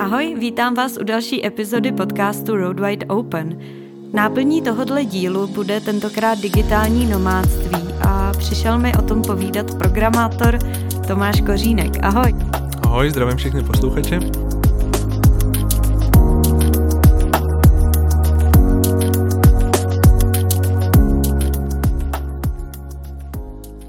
Ahoj, vítám vás u další epizody podcastu Road Wide Open. Náplní tohohle dílu bude tentokrát digitální nomádství a přišel mi o tom povídat programátor Tomáš Kořínek. Ahoj. Ahoj, zdravím všechny posluchače.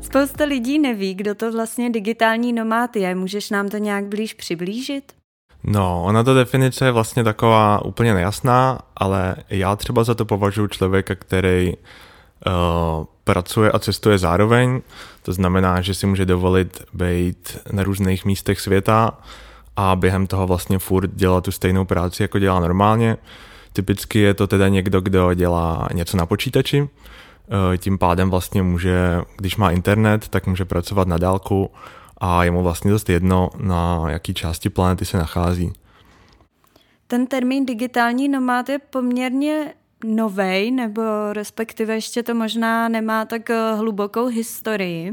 Spousta lidí neví, kdo to vlastně digitální nomád je. Můžeš nám to nějak blíž přiblížit? No, ona ta definice je vlastně taková úplně nejasná, ale já třeba za to považuji člověka, který uh, pracuje a cestuje zároveň. To znamená, že si může dovolit být na různých místech světa a během toho vlastně furt dělat tu stejnou práci, jako dělá normálně. Typicky je to teda někdo, kdo dělá něco na počítači, Eh, tím pádem vlastně může, když má internet, tak může pracovat na dálku a je mu vlastně dost jedno, na jaký části planety se nachází. Ten termín digitální nomád je poměrně novej, nebo respektive ještě to možná nemá tak eh, hlubokou historii.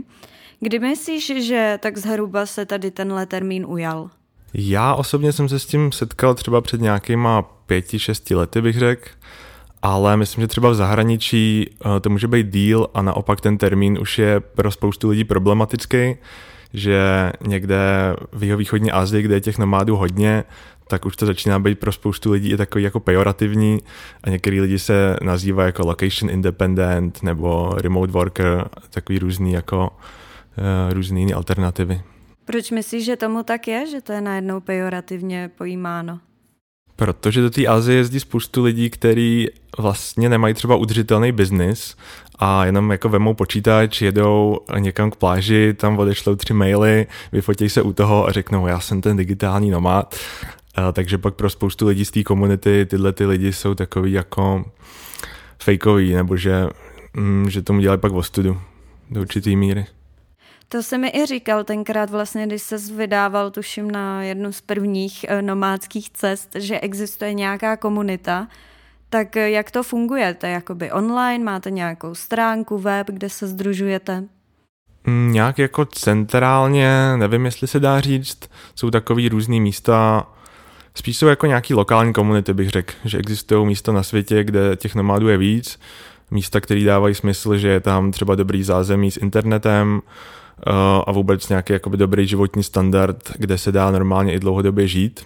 Kdy myslíš, že tak zhruba se tady tenhle termín ujal? Já osobně jsem se s tím setkal třeba před nějakýma pěti, šesti lety, bych řekl ale myslím, že třeba v zahraničí eh, to může být díl a naopak ten termín už je pro spoustu lidí problematický, že někde v jihovýchodní Asii, kde je těch nomádů hodně, tak už to začíná být pro spoustu lidí i takový jako pejorativní a některý lidi se nazývají jako location independent nebo remote worker, takový různý jako uh, různý alternativy. Proč myslíš, že tomu tak je, že to je najednou pejorativně pojímáno? Protože do té Azie jezdí spoustu lidí, kteří vlastně nemají třeba udržitelný biznis a jenom jako vemou počítač, jedou někam k pláži, tam odešlou tři maily, vyfotí se u toho a řeknou, já jsem ten digitální nomád. Takže pak pro spoustu lidí z té komunity tyhle ty lidi jsou takový jako fejkový, nebo že, mm, že tomu dělají pak v ostudu do určitý míry. To se mi i říkal tenkrát vlastně, když se vydával, tuším, na jednu z prvních eh, nomádských cest, že existuje nějaká komunita, tak eh, jak to funguje? To je jakoby online, máte nějakou stránku, web, kde se združujete? Mm, nějak jako centrálně, nevím, jestli se dá říct, jsou takový různý místa, spíš jsou jako nějaký lokální komunity, bych řekl, že existují místa na světě, kde těch nomádů je víc, místa, které dávají smysl, že je tam třeba dobrý zázemí s internetem, a vůbec nějaký jakoby dobrý životní standard, kde se dá normálně i dlouhodobě žít.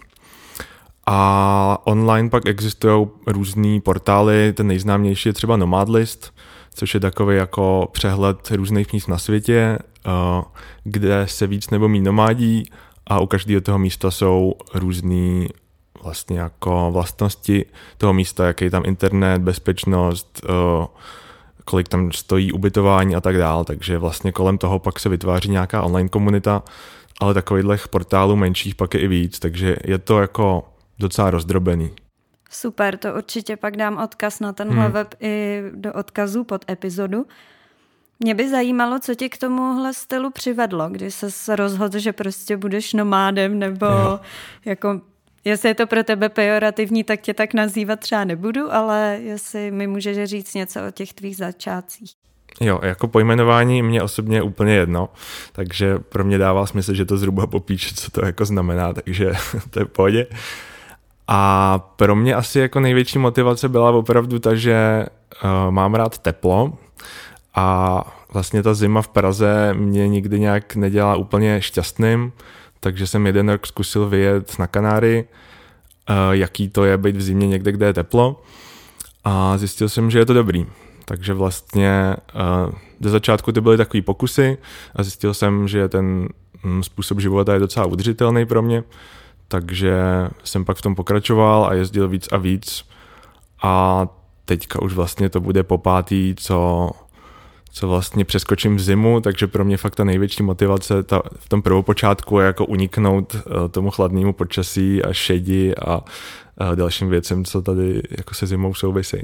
A online pak existují různý portály, ten nejznámější je třeba Nomadlist, což je takový jako přehled různých míst na světě, eh, kde se víc nebo méně nomádí a u každého toho místa jsou různé vlastně jako vlastnosti toho místa, jaký je tam internet, bezpečnost, eh, kolik tam stojí ubytování a tak dál, takže vlastně kolem toho pak se vytváří nějaká online komunita, ale takových portálů menších pak je i víc, takže je to jako docela rozdrobený. Super, to určitě pak dám odkaz na tenhle hmm. web i do odkazu pod epizodu. Mě by zajímalo, co tě k tomuhle stylu přivedlo, kdy se rozhodl, že prostě budeš nomádem, nebo jo. jako Jestli je to pro tebe pejorativní, tak tě tak nazývat třeba nebudu, ale jestli mi můžeš říct něco o těch tvých začátcích. Jo, jako pojmenování mě osobně je úplně jedno, takže pro mě dává smysl, že to zhruba popíše, co to jako znamená, takže to je v pohodě. A pro mě asi jako největší motivace byla opravdu ta, že uh, mám rád teplo a vlastně ta zima v Praze mě nikdy nějak nedělá úplně šťastným, takže jsem jeden rok zkusil vyjet na Kanáry, eh, jaký to je být v zimě někde, kde je teplo. A zjistil jsem, že je to dobrý. Takže vlastně eh, začátku to byly takové pokusy a zjistil jsem, že ten hm, způsob života je docela udržitelný pro mě, takže jsem pak v tom pokračoval a jezdil víc a víc. A teďka už vlastně to bude po pátý, co co vlastně přeskočím zimu, takže pro mě fakt ta největší motivace ta, v tom prvopočátku je jako uniknout uh, tomu chladnému počasí a šedi a uh, dalším věcem, co tady jako se zimou souvisí.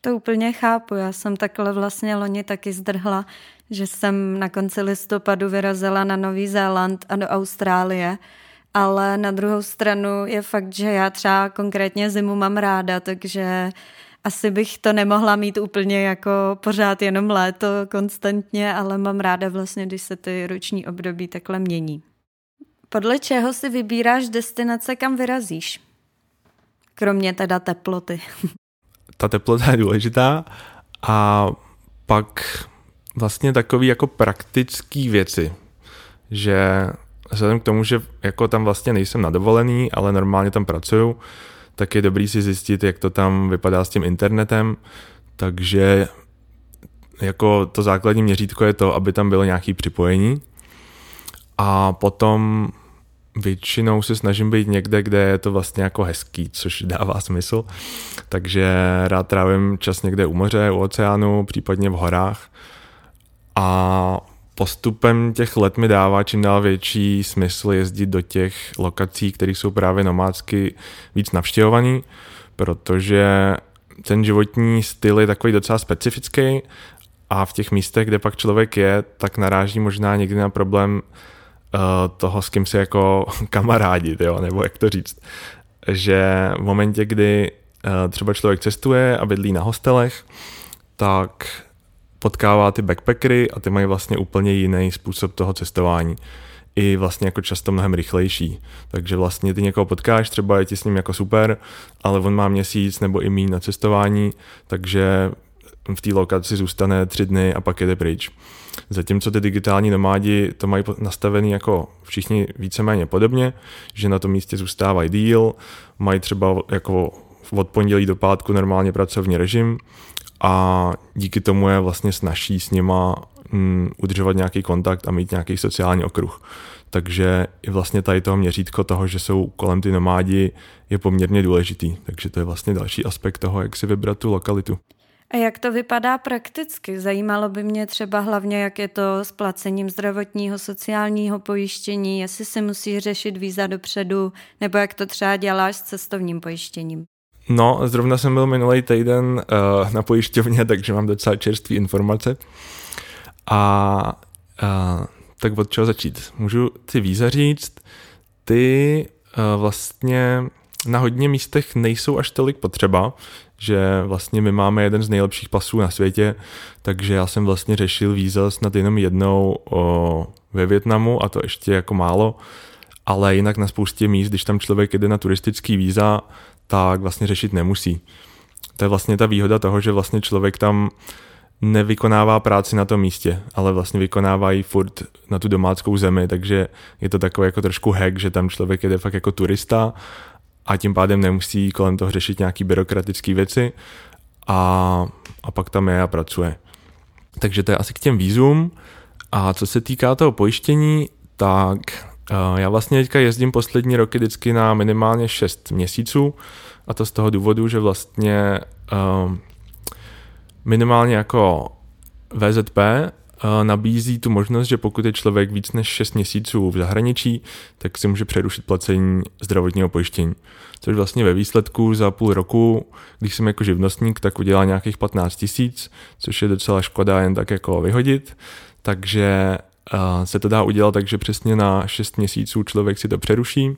To úplně chápu, já jsem takhle vlastně loni taky zdrhla, že jsem na konci listopadu vyrazila na Nový Zéland a do Austrálie, ale na druhou stranu je fakt, že já třeba konkrétně zimu mám ráda, takže asi bych to nemohla mít úplně jako pořád jenom léto konstantně, ale mám ráda vlastně, když se ty roční období takhle mění. Podle čeho si vybíráš destinace, kam vyrazíš? Kromě teda teploty. Ta teplota je důležitá a pak vlastně takový jako praktický věci, že vzhledem k tomu, že jako tam vlastně nejsem na dovolený, ale normálně tam pracuju, tak je dobrý si zjistit, jak to tam vypadá s tím internetem, takže jako to základní měřítko je to, aby tam bylo nějaké připojení a potom většinou se snažím být někde, kde je to vlastně jako hezký, což dává smysl. Takže rád trávím čas někde u moře, u oceánu, případně v horách. A postupem těch let mi dává čím dál větší smysl jezdit do těch lokací, které jsou právě nomádsky víc navštěvovaný, protože ten životní styl je takový docela specifický a v těch místech, kde pak člověk je, tak naráží možná někdy na problém uh, toho, s kým si jako kamarádit, jo, nebo jak to říct. Že v momentě, kdy uh, třeba člověk cestuje a bydlí na hostelech, tak potkává ty backpackery a ty mají vlastně úplně jiný způsob toho cestování. I vlastně jako často mnohem rychlejší. Takže vlastně ty někoho potkáš, třeba je ti s ním jako super, ale on má měsíc nebo i míň na cestování, takže v té lokaci zůstane tři dny a pak jede pryč. Zatímco ty digitální nomádi to mají nastavený jako všichni víceméně podobně, že na tom místě zůstávají díl, mají třeba jako od pondělí do pátku normálně pracovní režim a díky tomu je vlastně snaží s nima mm, udržovat nějaký kontakt a mít nějaký sociální okruh. Takže i vlastně tady toho měřítko toho, že jsou kolem ty nomádi, je poměrně důležitý. Takže to je vlastně další aspekt toho, jak si vybrat tu lokalitu. A jak to vypadá prakticky? Zajímalo by mě třeba hlavně, jak je to s placením zdravotního, sociálního pojištění, jestli si musí řešit víza dopředu, nebo jak to třeba děláš s cestovním pojištěním. No, zrovna jsem byl minulý týden uh, na pojišťovně, takže mám docela čerstvé informace. A uh, tak od čeho začít? Můžu ty víza říct. Ty uh, vlastně na hodně místech nejsou až tolik potřeba, že vlastně my máme jeden z nejlepších pasů na světě, takže já jsem vlastně řešil víza snad jenom jednou o, ve Větnamu a to ještě jako málo, ale jinak na spoustě míst, když tam člověk jede na turistický víza, tak vlastně řešit nemusí. To je vlastně ta výhoda toho, že vlastně člověk tam nevykonává práci na tom místě, ale vlastně vykonává ji furt na tu domáckou zemi, takže je to takový jako trošku hack, že tam člověk jede fakt jako turista a tím pádem nemusí kolem toho řešit nějaký byrokratické věci a, a pak tam je a pracuje. Takže to je asi k těm výzum. A co se týká toho pojištění, tak já vlastně teďka jezdím poslední roky vždycky na minimálně 6 měsíců a to z toho důvodu, že vlastně uh, minimálně jako VZP nabízí tu možnost, že pokud je člověk víc než 6 měsíců v zahraničí, tak si může přerušit placení zdravotního pojištění. Což vlastně ve výsledku za půl roku, když jsem jako živnostník, tak udělá nějakých 15 tisíc, což je docela škoda jen tak jako vyhodit. Takže se to dá udělat tak, že přesně na 6 měsíců člověk si to přeruší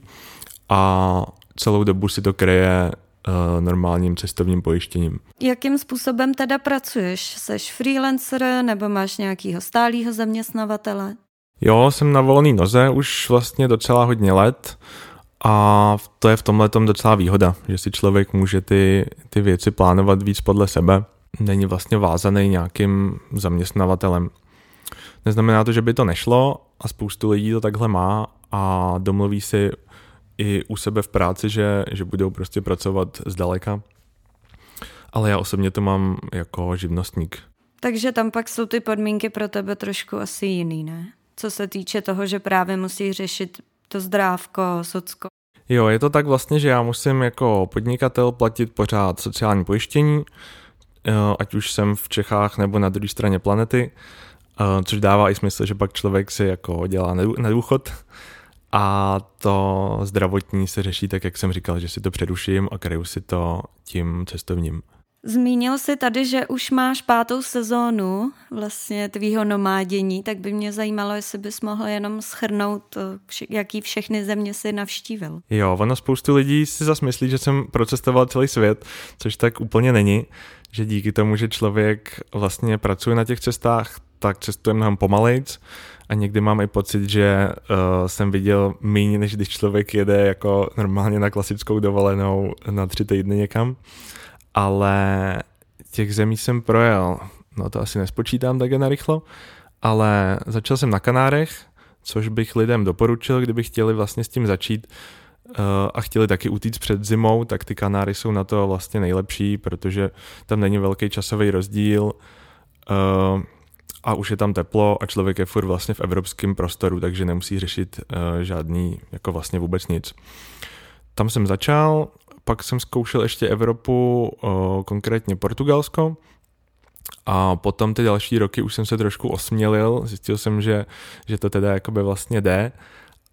a celou dobu si to kreje uh, normálním cestovním pojištěním. Jakým způsobem teda pracuješ? Seš freelancer nebo máš nějakého stálého zaměstnavatele? Jo, jsem na volný noze už vlastně docela hodně let a to je v tomhle docela výhoda, že si člověk může ty, ty věci plánovat víc podle sebe. Není vlastně vázaný nějakým zaměstnavatelem. Neznamená to, že by to nešlo a spoustu lidí to takhle má a domluví si i u sebe v práci, že, že budou prostě pracovat zdaleka. Ale já osobně to mám jako živnostník. Takže tam pak jsou ty podmínky pro tebe trošku asi jiný, ne? Co se týče toho, že právě musí řešit to zdrávko, socko. Jo, je to tak vlastně, že já musím jako podnikatel platit pořád sociální pojištění, eh, ať už jsem v Čechách nebo na druhé straně planety, což dává i smysl, že pak člověk si jako dělá na důchod a to zdravotní se řeší tak, jak jsem říkal, že si to přeruším a kryju si to tím cestovním. Zmínil jsi tady, že už máš pátou sezónu vlastně tvýho nomádění, tak by mě zajímalo, jestli bys mohl jenom schrnout, jaký všechny země si navštívil. Jo, ono spoustu lidí si zase myslí, že jsem procestoval celý svět, což tak úplně není, že díky tomu, že člověk vlastně pracuje na těch cestách, tak cestuje mnohem pomalejc a někdy mám i pocit, že uh, jsem viděl méně, než když člověk jede jako normálně na klasickou dovolenou na tři týdny někam, ale těch zemí jsem projel, no to asi nespočítám také narychlo, ale začal jsem na Kanárech, což bych lidem doporučil, kdyby chtěli vlastně s tím začít uh, a chtěli taky utíct před zimou, tak ty Kanáry jsou na to vlastně nejlepší, protože tam není velký časový rozdíl, uh, a už je tam teplo a člověk je furt vlastně v evropském prostoru, takže nemusí řešit uh, žádný, jako vlastně vůbec nic. Tam jsem začal, pak jsem zkoušel ještě Evropu, uh, konkrétně Portugalsko, a potom ty další roky už jsem se trošku osmělil, zjistil jsem, že, že to teda jakoby vlastně jde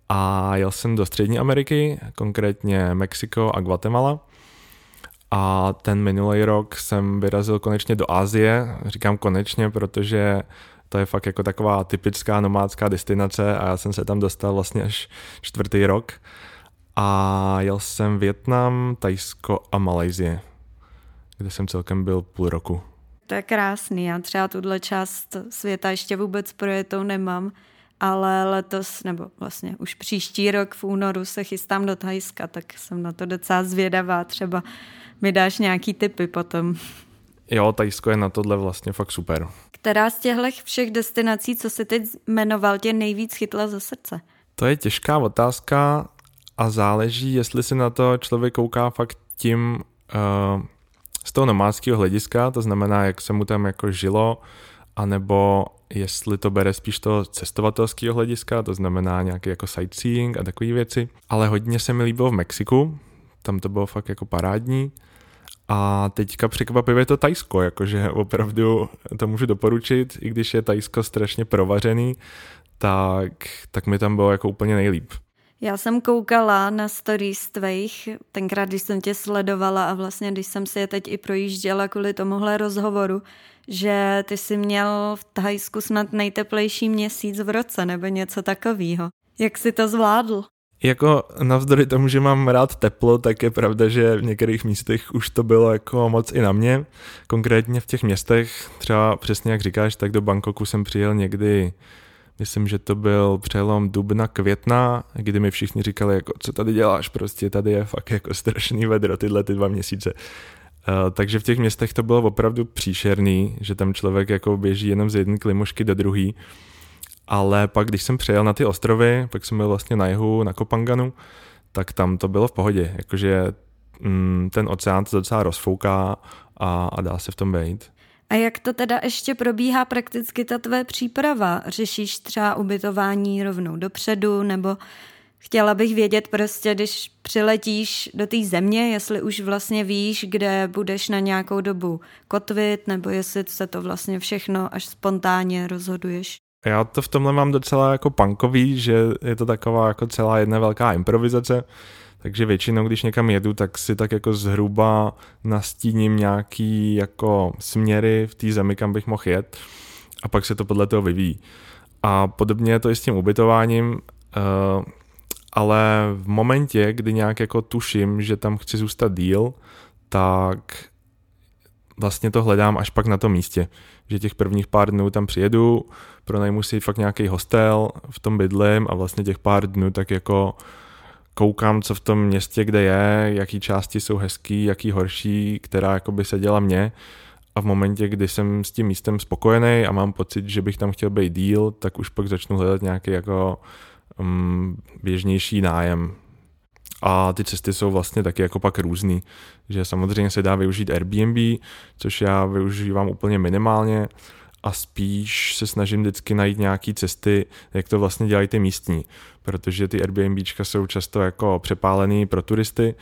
a jel jsem do Střední Ameriky, konkrétně Mexiko a Guatemala a ten minulý rok jsem vyrazil konečně do Asie. Říkám konečně, protože to je fakt jako taková typická nomádská destinace a já jsem se tam dostal vlastně až čtvrtý rok. A jel jsem Větnam, Tajsko a Malajzie, kde jsem celkem byl půl roku. To je krásný, já třeba tuhle část světa ještě vůbec projetou nemám, ale letos, nebo vlastně už příští rok v únoru se chystám do Tajska, tak jsem na to docela zvědavá, třeba mi dáš nějaký tipy potom. Jo, Tajsko je na tohle vlastně fakt super. Která z těchto všech destinací, co si teď jmenoval, tě nejvíc chytla za srdce? To je těžká otázka a záleží, jestli se na to člověk kouká fakt tím uh, z toho nomádského hlediska, to znamená, jak se mu tam jako žilo, anebo jestli to bere spíš toho cestovatelského hlediska, to znamená nějaký jako sightseeing a takové věci. Ale hodně se mi líbilo v Mexiku, tam to bylo fakt jako parádní. A teďka překvapivě to Tajsko, jakože opravdu to můžu doporučit, i když je Tajsko strašně provařený, tak, tak mi tam bylo jako úplně nejlíp. Já jsem koukala na stories tvých, tenkrát, když jsem tě sledovala a vlastně, když jsem si je teď i projížděla kvůli tomuhle rozhovoru, že ty jsi měl v Thajsku snad nejteplejší měsíc v roce nebo něco takového. Jak jsi to zvládl? Jako navzdory tomu, že mám rád teplo, tak je pravda, že v některých místech už to bylo jako moc i na mě. Konkrétně v těch městech, třeba přesně jak říkáš, tak do Bangkoku jsem přijel někdy, myslím, že to byl přelom dubna, května, kdy mi všichni říkali, jako, co tady děláš, prostě tady je fakt jako strašný vedro tyhle ty dva měsíce. Uh, takže v těch městech to bylo opravdu příšerný, že tam člověk jako běží jenom z jedné klimušky do druhé. Ale pak, když jsem přejel na ty ostrovy, pak jsem byl vlastně na jihu, na Kopanganu, tak tam to bylo v pohodě. Jakože mm, ten oceán to docela rozfouká a, a dá se v tom být. A jak to teda ještě probíhá prakticky ta tvé příprava? Řešíš třeba ubytování rovnou dopředu, nebo chtěla bych vědět prostě, když přiletíš do té země, jestli už vlastně víš, kde budeš na nějakou dobu kotvit, nebo jestli se to vlastně všechno až spontánně rozhoduješ? Já to v tomhle mám docela jako punkový, že je to taková jako celá jedna velká improvizace, takže většinou, když někam jedu, tak si tak jako zhruba nastíním nějaký jako směry v té zemi, kam bych mohl jet a pak se to podle toho vyvíjí. A podobně je to i s tím ubytováním, uh, ale v momentě, kdy nějak jako tuším, že tam chci zůstat díl, tak vlastně to hledám až pak na tom místě, že těch prvních pár dnů tam přijedu, pronajmu si fakt nějaký hostel, v tom bydlím a vlastně těch pár dnů tak jako koukám, co v tom městě, kde je, jaký části jsou hezký, jaký horší, která jako by seděla mně. A v momentě, kdy jsem s tím místem spokojený a mám pocit, že bych tam chtěl být díl, tak už pak začnu hledat nějaký jako um, běžnější nájem, a ty cesty jsou vlastně taky jako pak různý, že samozřejmě se dá využít Airbnb, což já využívám úplně minimálně a spíš se snažím vždycky najít nějaké cesty, jak to vlastně dělají ty místní, protože ty Airbnbčka jsou často jako přepálený pro turisty,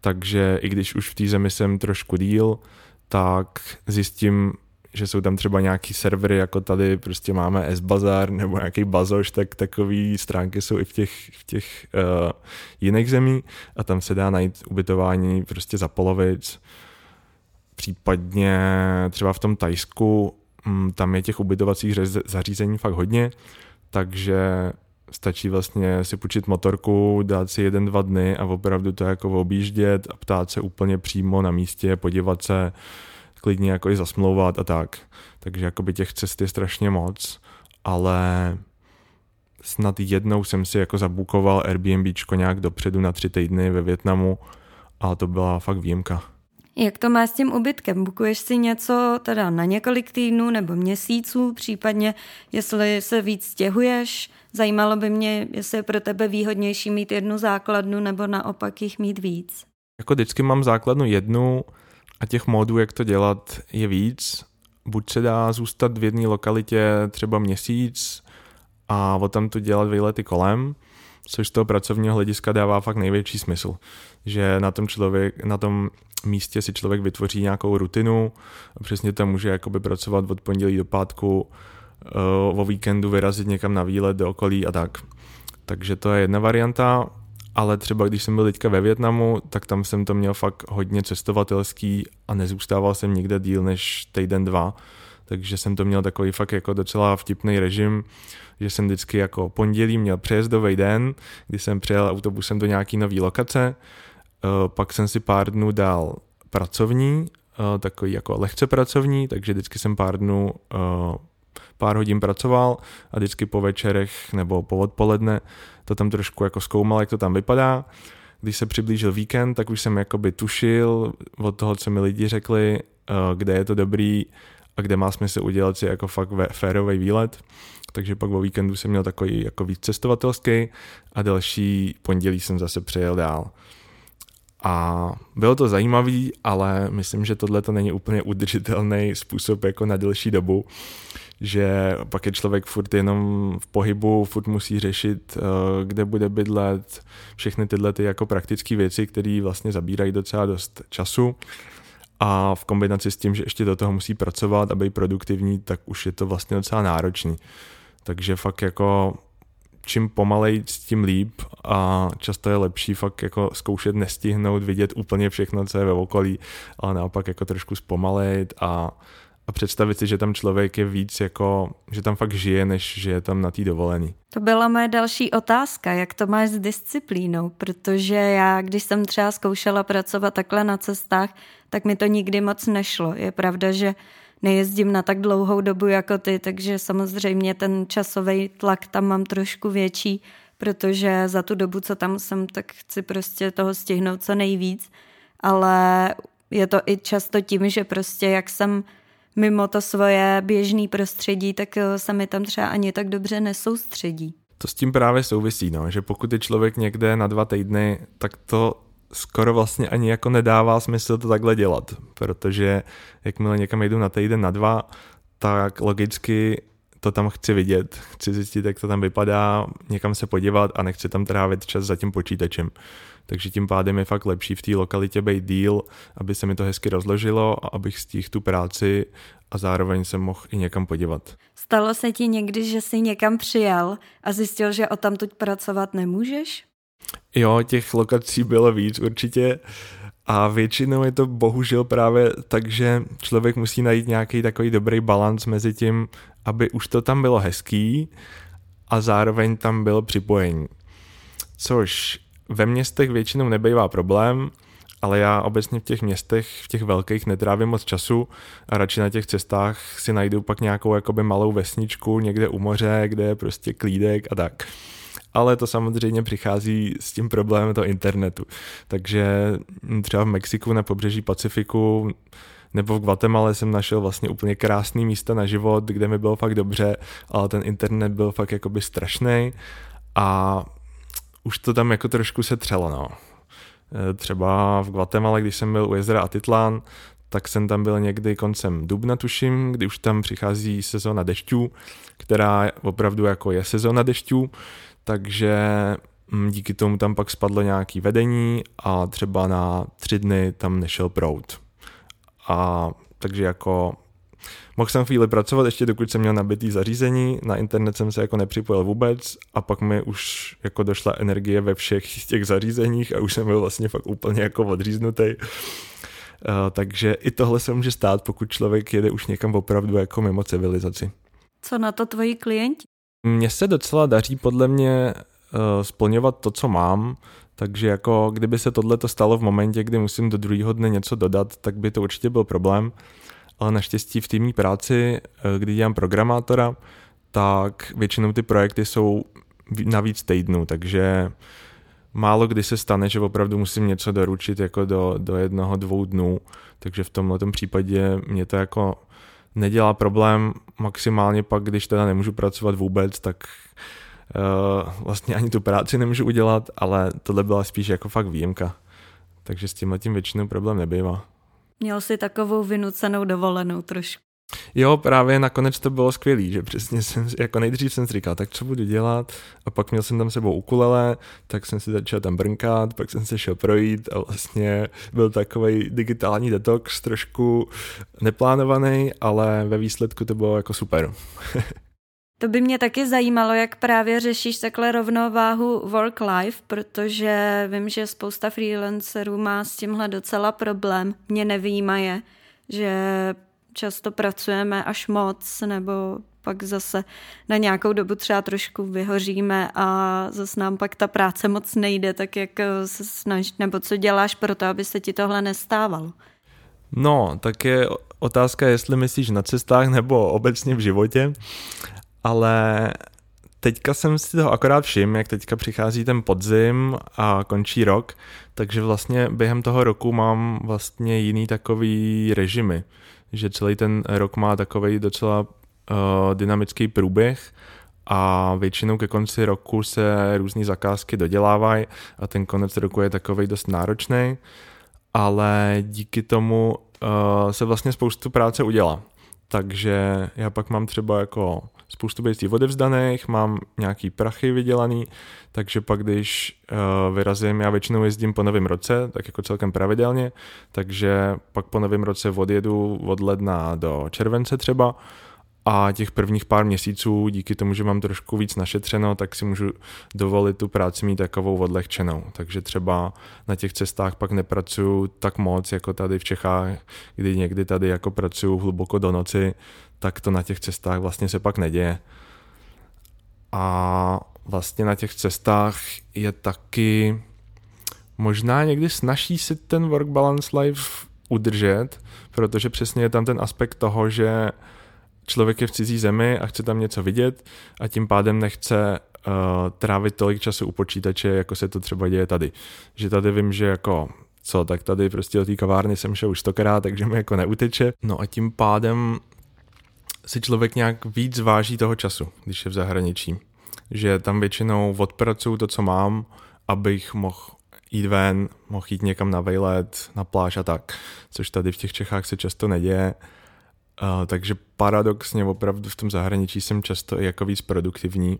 takže i když už v té zemi jsem trošku díl, tak zjistím, že jsou tam třeba nějaký servery, jako tady prostě máme S-Bazar nebo nějaký Bazoš, tak takové stránky jsou i v těch, v těch uh, jiných zemí a tam se dá najít ubytování prostě za polovic. Případně třeba v tom Tajsku, um, tam je těch ubytovacích zařízení fakt hodně, takže stačí vlastně si půjčit motorku, dát si jeden, dva dny a opravdu to jako objíždět a ptát se úplně přímo na místě, podívat se, klidně jako i zasmlouvat a tak. Takže jakoby těch cest je strašně moc, ale snad jednou jsem si jako zabukoval Airbnbčko nějak dopředu na tři týdny ve Větnamu a to byla fakt výjimka. Jak to má s tím ubytkem? Bukuješ si něco teda na několik týdnů nebo měsíců, případně jestli se víc stěhuješ? Zajímalo by mě, jestli je pro tebe výhodnější mít jednu základnu nebo naopak jich mít víc. Jako vždycky mám základnu jednu a těch módů, jak to dělat, je víc. Buď se dá zůstat v jedné lokalitě třeba měsíc a o tam to dělat výlety kolem, což z toho pracovního hlediska dává fakt největší smysl. Že na tom, člověk, na tom místě si člověk vytvoří nějakou rutinu přesně tam může jakoby pracovat od pondělí do pátku, uh, o víkendu vyrazit někam na výlet do okolí a tak. Takže to je jedna varianta, ale třeba když jsem byl teďka ve Větnamu, tak tam jsem to měl fakt hodně cestovatelský a nezůstával jsem nikde díl než týden, dva. Takže jsem to měl takový fakt jako docela vtipný režim, že jsem vždycky jako pondělí měl přejezdový den, kdy jsem přijel autobusem do nějaký nové lokace, eh, pak jsem si pár dnů dal pracovní, eh, takový jako lehce pracovní, takže vždycky jsem pár dnů eh, pár hodin pracoval a vždycky po večerech nebo po odpoledne to tam trošku jako zkoumal, jak to tam vypadá. Když se přiblížil víkend, tak už jsem jakoby tušil od toho, co mi lidi řekli, kde je to dobrý a kde má smysl udělat si jako fakt férový výlet takže pak o víkendu jsem měl takový jako víc cestovatelský a další pondělí jsem zase přejel dál. A bylo to zajímavý, ale myslím, že tohle to není úplně udržitelný způsob jako na delší dobu, že pak je člověk furt jenom v pohybu, furt musí řešit, eh, kde bude bydlet, všechny tyhle ty jako praktické věci, které vlastně zabírají docela dost času a v kombinaci s tím, že ještě do toho musí pracovat a být produktivní, tak už je to vlastně docela náročný. Takže fakt jako čím pomalej, tím líp a často je lepší fakt jako zkoušet nestihnout, vidět úplně všechno, co je ve okolí, ale naopak jako trošku zpomalejt a, a představit si, že tam člověk je víc jako, že tam fakt žije, než že je tam na té dovolený. To byla moje další otázka, jak to máš s disciplínou, protože já, když jsem třeba zkoušela pracovat takhle na cestách, tak mi to nikdy moc nešlo. Je pravda, že nejezdím na tak dlouhou dobu jako ty, takže samozřejmě ten časový tlak tam mám trošku větší, protože za tu dobu, co tam jsem, tak chci prostě toho stihnout co nejvíc, ale je to i často tím, že prostě jak jsem mimo to svoje běžné prostředí, tak eh, se mi tam třeba ani tak dobře nesoustředí. To s tím právě souvisí, no, že pokud je člověk někde na dva týdny, tak to skoro vlastně ani jako nedává smysl to takhle dělat, protože jakmile někam jdu na týden, na dva, tak logicky to tam chci vidět, chci zjistit, jak to tam vypadá, někam se podívat a nechci tam trávit čas za tím počítačem. Takže tím pádem je fakt lepší v té lokalitě být díl, aby se mi to hezky rozložilo a abych stihl tu práci a zároveň se mohl i někam podívat. Stalo se ti někdy, že jsi někam přijel a zjistil, že o tamtud pracovat nemůžeš? Jo, těch lokací bylo víc určitě. A většinou je to bohužel právě tak, že člověk musí najít nějaký takový dobrý balans mezi tím, aby už to tam bylo hezký a zároveň tam bylo připojení. Což ve městech většinou nebývá problém, ale já obecně v těch městech, v těch velkých netrávím moc času a radši na těch cestách si najdu pak nějakou jakoby malou vesničku někde u moře, kde je prostě klídek a tak ale to samozřejmě přichází s tím problémem toho internetu. Takže třeba v Mexiku na pobřeží Pacifiku nebo v Guatemala jsem našel vlastně úplně krásný místa na život, kde mi bylo fakt dobře, ale ten internet byl fakt jakoby strašný a už to tam jako trošku se třelo, no. E, třeba v Guatemala, když jsem byl u jezera Atitlán, tak jsem tam byl někdy koncem dubna, tuším, kdy už tam přichází sezóna dešťů, která opravdu jako je sezóna dešťů, takže mm, díky tomu tam pak spadlo nějaký vedení a třeba na tři dny tam nešel prout. A takže jako mohl jsem chvíli pracovat, ještě dokud jsem měl nabitý zařízení, na internet jsem se jako nepřipojil vůbec a pak mi už jako došla energie ve všech těch zařízeních a už jsem byl vlastně fakt úplně jako odříznutý. Uh, takže i tohle se může stát, pokud člověk jede už někam opravdu jako mimo civilizaci. Co na to tvoji klienti? Mně se docela daří podle mě uh, splňovat to, co mám, takže jako kdyby se tohle to stalo v momentě, kdy musím do druhého dne něco dodat, tak by to určitě byl problém. Ale naštěstí v týmní práci, uh, kdy dělám programátora, tak většinou ty projekty jsou na víc týdnů, takže málo kdy se stane, že opravdu musím něco doručit jako do, do jednoho, dvou dnů, takže v tomhle případě mě to jako nedělá problém, maximálně pak, když teda nemůžu pracovat vůbec, tak uh, vlastně ani tu práci nemůžu udělat, ale tohle byla spíš jako fakt výjimka. Takže s tím tím většinou problém nebývá. Měl jsi takovou vynucenou dovolenou trošku. Jo, právě nakonec to bylo skvělý, že přesně jsem, jako nejdřív jsem si říkal, tak co budu dělat a pak měl jsem tam sebou ukulele, tak jsem si začal tam brnkat, pak jsem se šel projít a vlastně byl takový digitální detox, trošku neplánovaný, ale ve výsledku to bylo jako super. To by mě taky zajímalo, jak právě řešíš takhle rovnováhu work-life, protože vím, že spousta freelancerů má s tímhle docela problém. Mě nevýjímaje, že často pracujeme až moc, nebo pak zase na nějakou dobu třeba trošku vyhoříme a zase nám pak ta práce moc nejde, tak jak se snažíš, nebo co děláš pro to, aby se ti tohle nestávalo? No, tak je otázka, jestli myslíš na cestách nebo obecně v životě, ale teďka jsem si toho akorát všim, jak teďka přichází ten podzim a končí rok, takže vlastně během toho roku mám vlastně jiný takový režimy že celý ten rok má takový docela uh, dynamický průběh a většinou ke konci roku se různé zakázky dodělávají a ten konec roku je takový dost náročný, ale díky tomu uh, se vlastně spoustu práce udělá. Takže já pak mám třeba jako spoustu věcí odevzdaných, mám nějaký prachy vydělaný, takže pak když uh, vyrazím, já většinou jezdím po novém roce, tak jako celkem pravidelně, takže pak po novém roce odjedu od ledna do července třeba a těch prvních pár měsíců, díky tomu, že mám trošku víc našetřeno, tak si můžu dovolit tu práci mít takovou odlehčenou. Takže třeba na těch cestách pak nepracuju tak moc, jako tady v Čechách, kdy někdy tady jako pracuju hluboko do noci, tak to na těch cestách vlastně se pak neděje. A vlastně na těch cestách je taky možná někdy snaží si ten work balance life udržet, protože přesně je tam ten aspekt toho, že člověk je v cizí zemi a chce tam něco vidět a tím pádem nechce uh, trávit tolik času u počítače, jako se to třeba děje tady. Že tady vím, že jako co, tak tady prostě do té kavárny jsem šel už stokrát, takže mi jako neuteče. No a tím pádem si člověk nějak víc váží toho času, když je v zahraničí. Že tam většinou odpracuju to, co mám, abych mohl jít ven, mohl jít někam na vejlet, na pláž a tak, což tady v těch Čechách se často neděje. Takže paradoxně opravdu v tom zahraničí jsem často jako víc produktivní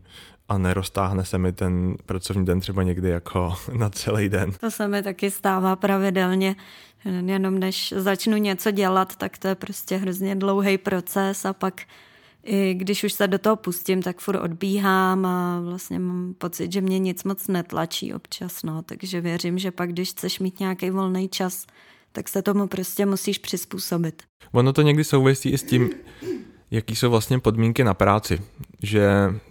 a neroztáhne se mi ten pracovní den třeba někdy jako na celý den. To se mi taky stává pravidelně. Jenom než začnu něco dělat, tak to je prostě hrozně dlouhý proces a pak i když už se do toho pustím, tak furt odbíhám a vlastně mám pocit, že mě nic moc netlačí občas, no. takže věřím, že pak, když chceš mít nějaký volný čas, tak se tomu prostě musíš přizpůsobit. Ono to někdy souvisí i s tím, jaký jsou vlastně podmínky na práci. Že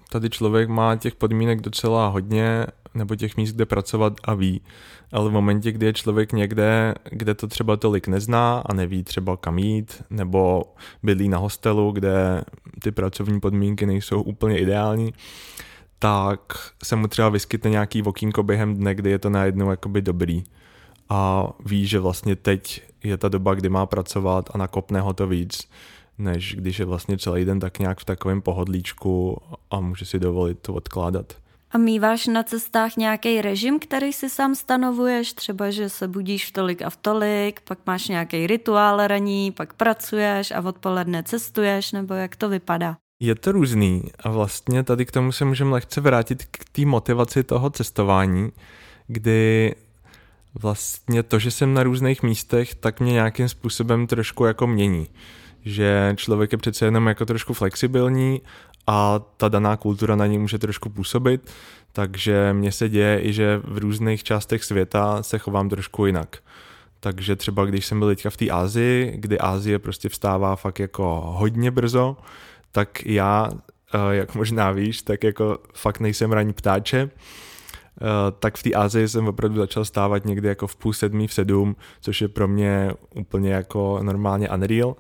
tady člověk má těch podmínek docela hodně, nebo těch míst, kde pracovat a ví. Ale v momentě, kdy je člověk někde, kde to třeba tolik nezná a neví třeba kam jít, nebo bydlí na hostelu, kde ty pracovní podmínky nejsou úplně ideální, tak se mu třeba vyskytne nějaký okýnko během dne, kdy je to najednou jakoby dobrý a ví, že vlastně teď je ta doba, kdy má pracovat a nakopne ho to víc, než když je vlastně celý den tak nějak v takovém pohodlíčku a může si dovolit to odkládat. A míváš na cestách nějaký režim, který si sám stanovuješ? Třeba, že se budíš v tolik a v tolik, pak máš nějaký rituál raní, pak pracuješ a odpoledne cestuješ, nebo jak to vypadá? Je to různý a vlastně tady k tomu se můžeme lehce vrátit k té motivaci toho cestování, kdy vlastně to, že jsem na různých místech, tak mě nějakým způsobem trošku jako mění. Že člověk je přece jenom jako trošku flexibilní a ta daná kultura na ní může trošku působit, takže mně se děje i, že v různých částech světa se chovám trošku jinak. Takže třeba když jsem byl teďka v té Ázii, kdy Ázie prostě vstává fakt jako hodně brzo, tak já, eh, jak možná víš, tak jako fakt nejsem ranní ptáče, tak v té Ázii jsem opravdu začal stávat někdy jako v půl sedmí, v sedm, což je pro mě úplně jako normálně unreal. Uh,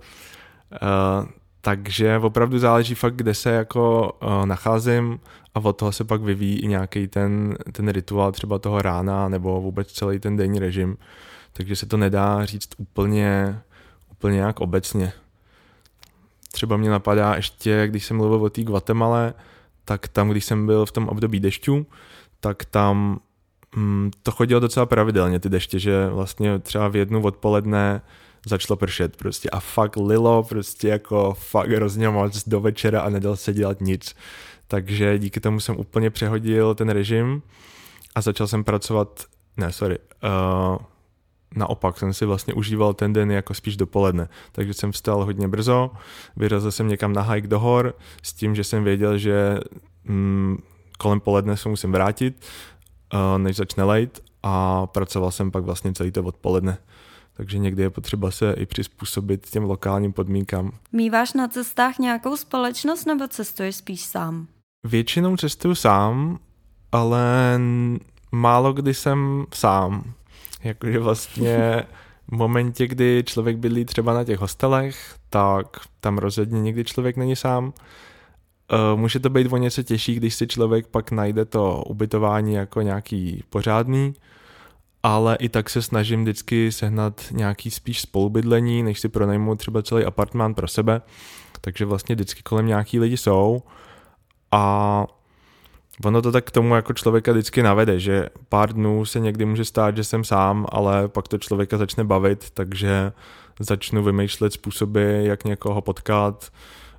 takže opravdu záleží fakt, kde se jako uh, nacházím a od toho se pak vyvíjí i nějaký ten, ten rituál třeba toho rána nebo vůbec celý ten denní režim. Takže se to nedá říct úplně, úplně nějak obecně. Třeba mě napadá ještě, když jsem mluvil o té Guatemala, tak tam, když jsem byl v tom období dešťů, tak tam mm, to chodilo docela pravidelně, ty deště, že vlastně třeba v jednu odpoledne začalo pršet prostě a fakt lilo prostě jako fakt hrozně moc do večera a nedal se dělat nic. Takže díky tomu jsem úplně přehodil ten režim a začal jsem pracovat, ne, sorry, uh, naopak jsem si vlastně užíval ten den jako spíš dopoledne. Takže jsem vstal hodně brzo, vyrazil jsem někam na hike do hor s tím, že jsem věděl, že mm, kolem poledne se musím vrátit, uh, než začne lejt a pracoval jsem pak vlastně celý to odpoledne. Takže někdy je potřeba se i přizpůsobit těm lokálním podmínkám. Míváš na cestách nějakou společnost nebo cestuješ spíš sám? Většinou cestuju sám, ale málo kdy jsem sám. Jakože vlastně v momentě, kdy člověk bydlí třeba na těch hostelech, tak tam rozhodně nikdy člověk není sám. Eh, může to být o něco těžší, když si člověk pak najde to ubytování jako nějaký pořádný, ale i tak se snažím vždycky sehnat nějaký spíš spolubydlení, než si pronajmu třeba celý apartmán pro sebe. Takže vlastně vždycky kolem nějaký lidi jsou a ono to tak k tomu jako člověka vždycky navede, že pár dnů se někdy může stát, že jsem sám, ale pak to člověka začne bavit, takže začnu vymýšlet způsoby, jak někoho potkat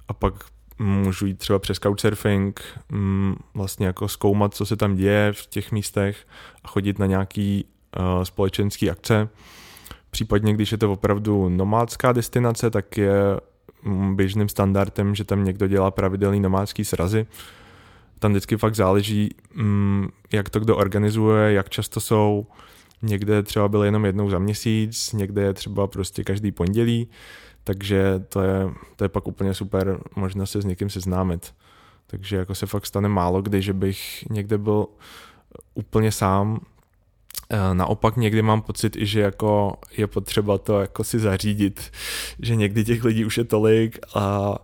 a pak můžu jít třeba přes couchsurfing, mm, vlastně jako zkoumat, co se tam děje v těch místech a chodit na nějaký uh, společenský akce. Případně, když je to opravdu nomádská destinace, tak je mm, běžným standardem, že tam někdo dělá pravidelný nomádský srazy. Tam vždycky fakt záleží, mm, jak to kdo organizuje, jak často jsou. Někde třeba byl jenom jednou za měsíc, někde je třeba prostě každý pondělí, takže to je, to je pak úplně super možnost se s někým seznámit. Takže jako se fakt stane málo kdy, že bych někde byl úplně sám, Eh, naopak někdy mám pocit i, že jako je potřeba to jako si zařídit, že někdy těch lidí už je tolik a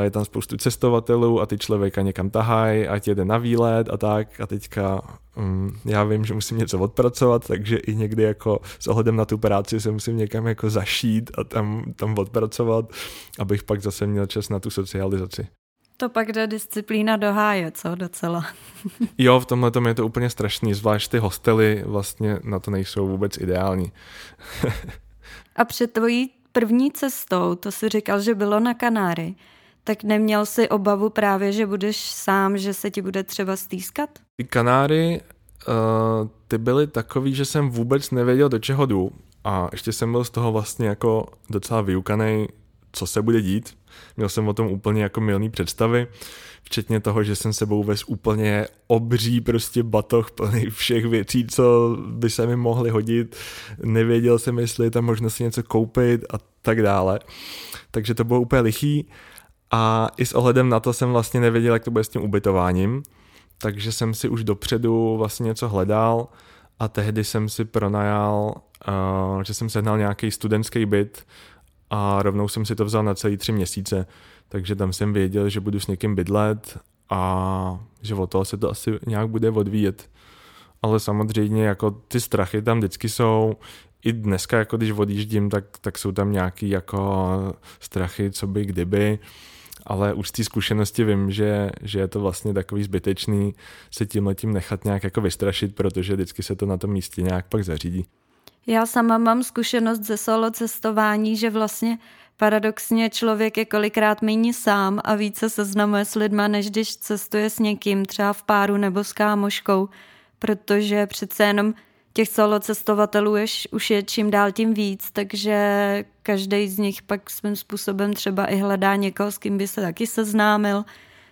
je tam spoustu cestovatelů a ty člověka někam tahají, ať jede na výlet a tak a teďka um, já vím, že musím něco odpracovat, takže i někdy jako s ohledem na tu práci se musím někam jako zašít a tam, tam odpracovat, abych pak zase měl čas na tu socializaci. To pak jde disciplína do háje, co docela. jo, v tomhle je to úplně strašný, zvlášť ty hostely vlastně na to nejsou vůbec ideální. A před tvojí první cestou, to si říkal, že bylo na Kanáry, tak neměl si obavu právě, že budeš sám, že se ti bude třeba stýskat? Ty Kanáry, uh, ty byly takový, že jsem vůbec nevěděl, do čeho jdu. A ještě jsem byl z toho vlastně jako docela vyukaný, co se bude dít. Měl jsem o tom úplně jako milný představy, včetně toho, že jsem sebou vez úplně obří prostě batoh plný všech věcí, co by se mi mohly hodit. Nevěděl jsem, jestli je tam možno si něco koupit a tak dále. Takže to bylo úplně lichý a i s ohledem na to jsem vlastně nevěděl, jak to bude s tím ubytováním, takže jsem si už dopředu vlastně něco hledal a tehdy jsem si pronajal, uh, že jsem sehnal nějaký studentský byt a rovnou jsem si to vzal na celý tři měsíce, takže tam jsem věděl, že budu s někým bydlet a že o toho se to asi nějak bude odvíjet. Ale samozřejmě jako ty strachy tam vždycky jsou, i dneska, jako když odjíždím, tak, tak jsou tam nějaký jako strachy, co by kdyby, ale už z té zkušenosti vím, že, že je to vlastně takový zbytečný se tím letím nechat nějak jako vystrašit, protože vždycky se to na tom místě nějak pak zařídí. Já sama mám zkušenost ze solo cestování, že vlastně paradoxně člověk je kolikrát méně sám a více seznamuje s lidma, než když cestuje s někým, třeba v páru nebo s kámoškou, protože přece jenom těch solo cestovatelů je, už je čím dál tím víc, takže každý z nich pak svým způsobem třeba i hledá někoho, s kým by se taky seznámil.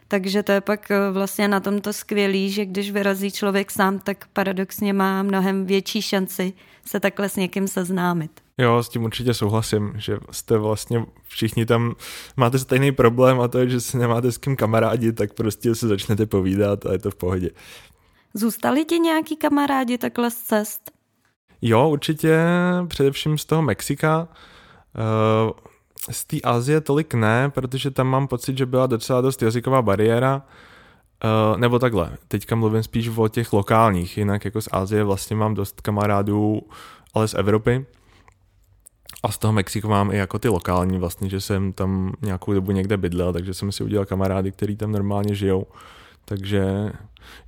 Takže to je pak eh, vlastně na tomto skvělý, že když vyrazí člověk sám, tak paradoxně má mnohem větší šanci se takhle s někým seznámit. Jo, s tím určitě souhlasím, že jste vlastně všichni tam máte stejný problém a to je, že si nemáte s kým kamarádi, tak prostě se začnete povídat a je to v pohodě. Zůstali ti nějaký kamarádi takhle z cest? Jo, určitě, především z toho Mexika. Uh, z té Asie tolik ne, protože tam mám pocit, že byla docela dost jazyková bariéra, uh, nebo takhle, teďka mluvím spíš o těch lokálních, jinak jako z Asie vlastně mám dost kamarádů, ale z Evropy, a z toho Mexika mám i jako ty lokální vlastně, že jsem tam nějakou dobu někde bydlel, takže jsem si udělal kamarády, kteří tam normálně žijou. Takže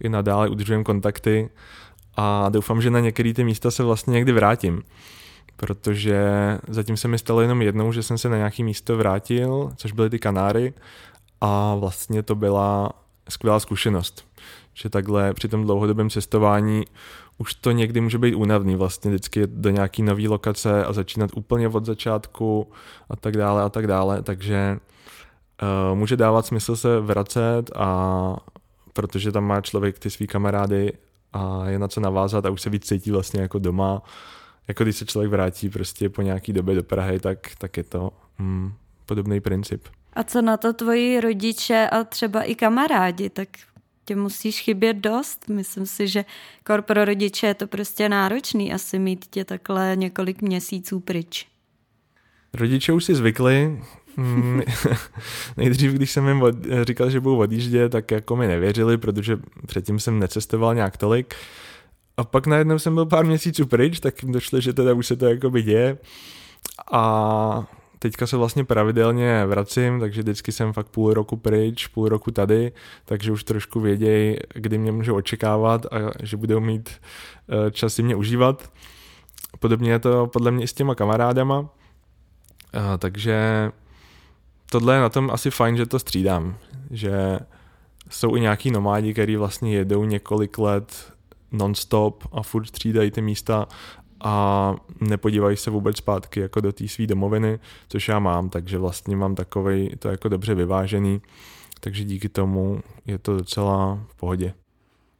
i nadále udržujeme kontakty a doufám, že na některé ty místa se vlastně někdy vrátím. Protože zatím se mi stalo jenom jednou, že jsem se na nějaké místo vrátil, což byly ty Kanáry a vlastně to byla skvělá zkušenost. Že takhle při tom dlouhodobém cestování už to někdy může být únavný vlastně vždycky do nějaký nový lokace a začínat úplně od začátku a tak dále a tak dále, takže uh, může dávat smysl se vracet a protože tam má člověk ty svý kamarády a je na co navázat a už se víc cítí vlastně jako doma. Jako když se člověk vrátí prostě po nějaký době do Prahy, tak, tak je to mm, podobný princip. A co na to tvoji rodiče a třeba i kamarádi, tak tě musíš chybět dost. Myslím si, že kor pro rodiče je to prostě náročný asi mít tě takhle několik měsíců pryč. Rodiče už si zvykli. Mm, nejdřív, když jsem jim od, říkal, že budu odjíždět, tak jako mi nevěřili, protože předtím jsem necestoval nějak tolik. A pak najednou jsem byl pár měsíců pryč, tak jim došlo, že teda už se to jako by děje. A teďka se vlastně pravidelně vracím, takže vždycky jsem fakt půl roku pryč, půl roku tady, takže už trošku vědějí, kdy mě můžou očekávat a že budou mít eh, čas si mě užívat. Podobně je to podle mě i s těma kamarádama, a, takže tohle je na tom asi fajn, že to střídám, že jsou i nějaký nomádi, kteří vlastně jedou několik let non-stop a furt střídají ty místa a nepodívají se vůbec zpátky jako do té své domoviny, což já mám, takže vlastně mám takový to jako dobře vyvážený, takže díky tomu je to docela v pohodě.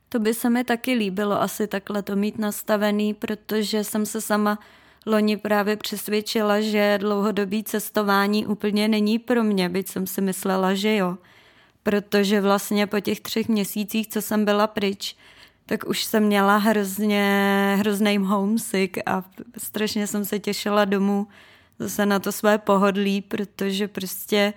To by se mi taky líbilo asi takhle to mít nastavený, protože jsem se sama loni právě přesvědčila, že dlouhodobý cestování úplně není pro mě, byť jsem si myslela, že jo. Protože vlastně po těch třech měsících, co jsem byla pryč, tak už jsem měla hrozně, hrozný homesick a strašně jsem se těšila domů zase na to své pohodlí, protože prostě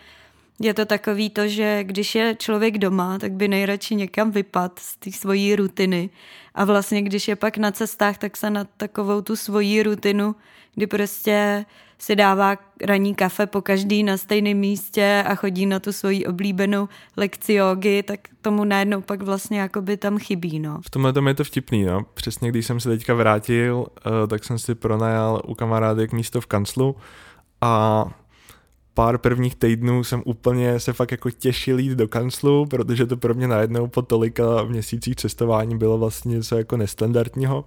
je to takový to, že když je člověk doma, tak by nejradši někam vypad z té svojí rutiny. A vlastně když je pak na cestách, tak se na takovou tu svoji rutinu, kdy prostě si dává ranní kafe po každý na stejném místě a chodí na tu svoji oblíbenou lekci jogy, tak tomu najednou pak vlastně jakoby tam chybí, no. V tomhle tom je to vtipný, no. Přesně když jsem se teďka vrátil, eh, tak jsem si pronajal u kamarádek místo v kanclu a pár prvních týdnů jsem úplně se fakt jako těšil jít do kanclu, protože to pro mě najednou po tolika měsících cestování bylo vlastně něco jako nestandardního.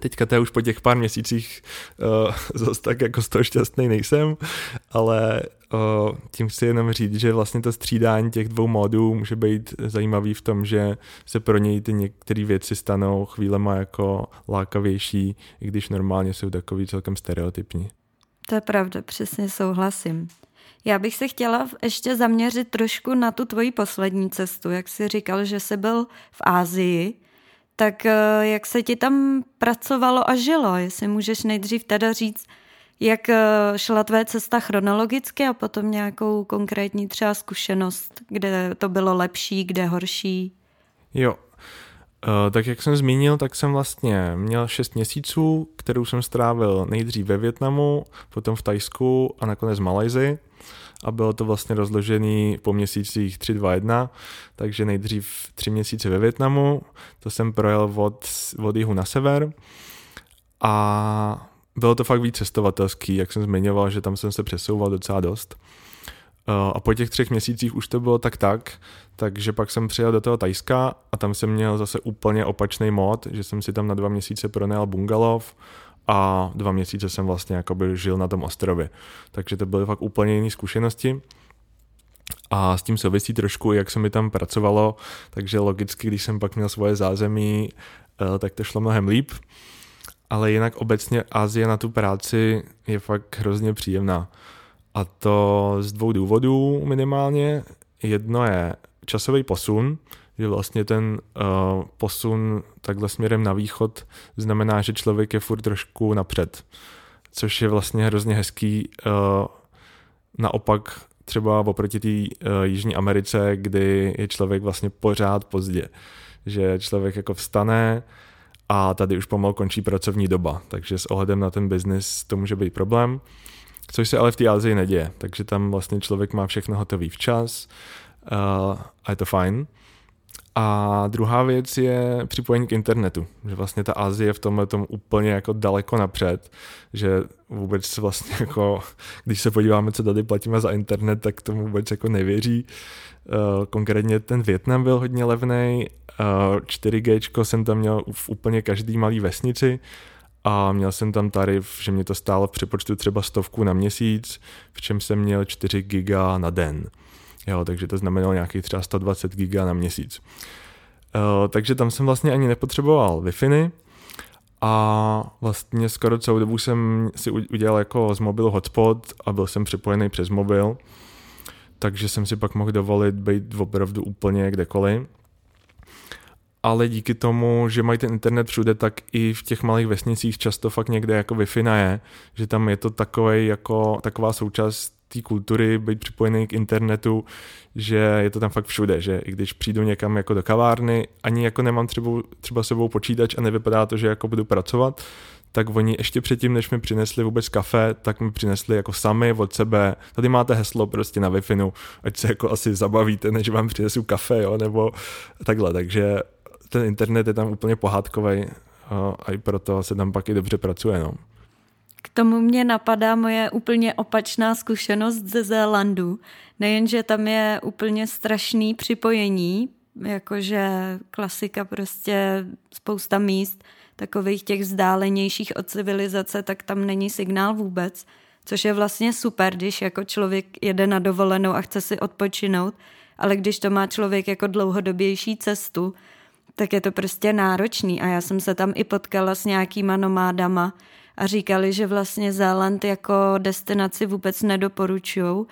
Teďka to už po těch pár měsících uh, zase tak jako z toho šťastný nejsem, ale uh, tím chci jenom říct, že vlastně to střídání těch dvou módů může být zajímavý v tom, že se pro něj ty některé věci stanou chvílema jako lákavější, i když normálně jsou takový celkem stereotypní. To je pravda, přesně souhlasím. Já bych se chtěla ještě zaměřit trošku na tu tvoji poslední cestu. Jak jsi říkal, že jsi byl v Ázii, tak eh, jak se ti tam pracovalo a žilo? Jestli můžeš nejdřív teda říct, jak eh, šla tvé cesta chronologicky a potom nějakou konkrétní třeba zkušenost, kde to bylo lepší, kde horší? Jo, Uh, tak jak jsem zmínil, tak jsem vlastně měl 6 měsíců, kterou jsem strávil nejdřív ve Větnamu, potom v Tajsku a nakonec v Malajzi. A bylo to vlastně rozložený po měsících 3, 2, 1, takže nejdřív 3 měsíce ve Větnamu, to jsem projel od, od jihu na sever a bylo to fakt víc cestovatelský, jak jsem zmiňoval, že tam jsem se přesouval docela dost. A po těch třech měsících už to bylo tak tak, takže pak jsem přijel do toho Tajska a tam jsem měl zase úplně opačný mod, že jsem si tam na dva měsíce pronajal bungalov a dva měsíce jsem vlastně jakoby žil na tom ostrově. Takže to byly fakt úplně jiné zkušenosti. A s tím souvisí trošku, jak se mi tam pracovalo, takže logicky, když jsem pak měl svoje zázemí, eh, tak to šlo mnohem líp. Ale jinak obecně Asie na tu práci je fakt hrozně příjemná. A to z dvou důvodů minimálně. Jedno je časový posun, že vlastně ten uh, posun takhle směrem na východ znamená, že člověk je furt trošku napřed, což je vlastně hrozně hezký uh, naopak třeba oproti té uh, Jižní Americe, kdy je člověk vlastně pořád pozdě. Že člověk jako vstane a tady už pomalu končí pracovní doba, takže s ohledem na ten biznis to může být problém. Což se ale v té Azii neděje, takže tam vlastně člověk má všechno hotový včas uh, a je to fajn. A druhá věc je připojení k internetu, že vlastně ta Azie je v tomhle tom úplně jako daleko napřed, že vůbec vlastně jako, když se podíváme, co tady platíme za internet, tak tomu vůbec jako nevěří. Uh, konkrétně ten Větnam byl hodně levný, uh, 4G jsem tam měl v úplně každý malý vesnici, a měl jsem tam tarif, že mě to stálo v přepočtu třeba stovku na měsíc, v čem jsem měl 4 giga na den. Jo, takže to znamenalo nějakých třeba 120 giga na měsíc. Uh, takže tam jsem vlastně ani nepotřeboval wi a vlastně skoro celou dobu jsem si udělal jako z mobilu hotspot a byl jsem připojený přes mobil, takže jsem si pak mohl dovolit být opravdu úplně kdekoliv. Ale díky tomu, že mají ten internet všude, tak i v těch malých vesnicích často fakt někde jako wi je, že tam je to takový jako, taková součást té kultury, být připojený k internetu, že je to tam fakt všude, že i když přijdu někam jako do kavárny, ani jako nemám třeba, třeba sebou počítač a nevypadá to, že jako budu pracovat, tak oni ještě předtím, než mi přinesli vůbec kafe, tak mi přinesli jako sami od sebe, tady máte heslo prostě na wi ať se jako asi zabavíte, než vám přinesu kafe, jo, nebo takhle, takže ten internet je tam úplně pohádkový a i proto se tam pak i dobře pracuje. No. K tomu mě napadá moje úplně opačná zkušenost ze Zélandu. Nejenže tam je úplně strašný připojení, jakože klasika prostě spousta míst, takových těch vzdálenějších od civilizace, tak tam není signál vůbec, což je vlastně super, když jako člověk jede na dovolenou a chce si odpočinout, ale když to má člověk jako dlouhodobější cestu, tak je to prostě náročný a já jsem se tam i potkala s nějakýma nomádama a říkali, že vlastně Zéland jako destinaci vůbec nedoporučují,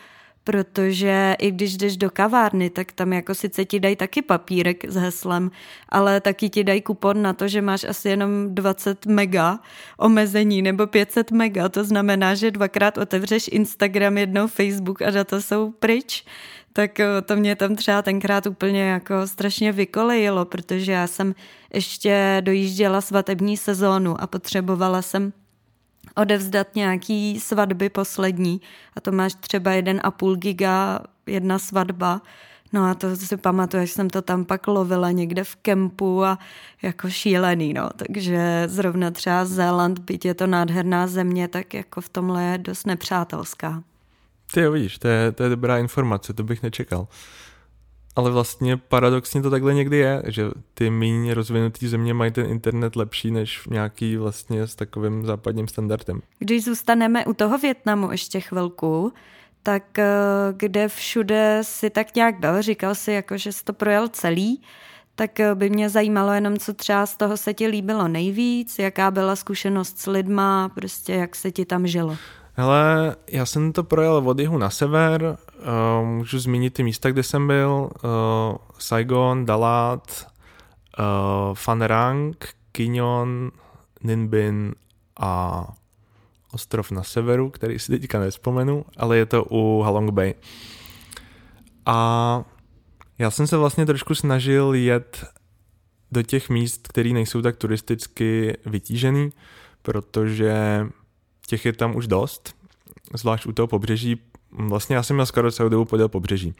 protože i když jdeš do kavárny, tak tam jako sice ti dají taky papírek s heslem, ale taky ti dají kupon na to, že máš asi jenom 20 mega omezení nebo 500 mega, to znamená, že dvakrát otevřeš Instagram, jednou Facebook a data jsou pryč. Tak eh, to mě tam třeba tenkrát úplně jako strašně vykolejilo, protože já jsem ještě dojížděla svatební sezónu a potřebovala jsem odevzdat nějaký svatby poslední a to máš třeba jeden a půl giga jedna svatba, No a to si pamatuju, že jsem to tam pak lovila někde v kempu a jako šílený, no. Takže zrovna třeba Zéland, byť je to nádherná země, tak jako v tomhle je dost nepřátelská. Ty jo, vidíš, to je, to je dobrá informace, to bych nečekal. Ale vlastně paradoxně to takhle někdy je, že ty méně rozvinutý země mají ten internet lepší než nějaký vlastně s takovým západním standardem. Když zůstaneme u toho Větnamu ještě chvilku, tak eh, kde všude si tak nějak byl, říkal si jako, že jsi to projel celý, tak eh, by mě zajímalo jenom, co třeba z toho se ti líbilo nejvíc, jaká byla zkušenost s lidma, prostě jak se ti tam žilo. Hele, já jsem to projel od jihu na sever, uh, můžu zmínit ty místa, kde jsem byl, uh, Saigon, Dalat, uh, Phan Rang, Kinyon, Ninbin a ostrov na severu, který si teďka nespomenu, ale je to u Halong Bay. A já jsem se vlastně trošku snažil jet do těch míst, které nejsou tak turisticky vytížený, protože těch je tam už dost, zvlášť u toho pobřeží. Vlastně já jsem měl skoro celou dobu podél pobřeží,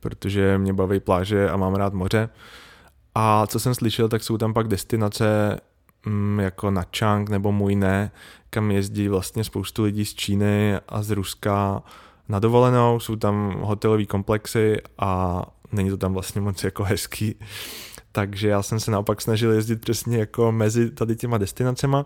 protože mě baví pláže a mám rád moře. A co jsem slyšel, tak jsou tam pak destinace mm, jako na Chang nebo Mujne, kam jezdí vlastně spoustu lidí z Číny a z Ruska na dovolenou, jsou tam hotelové komplexy a není to tam vlastně moc jako hezký. Takže já jsem se naopak snažil jezdit přesně jako mezi tady těma destinacema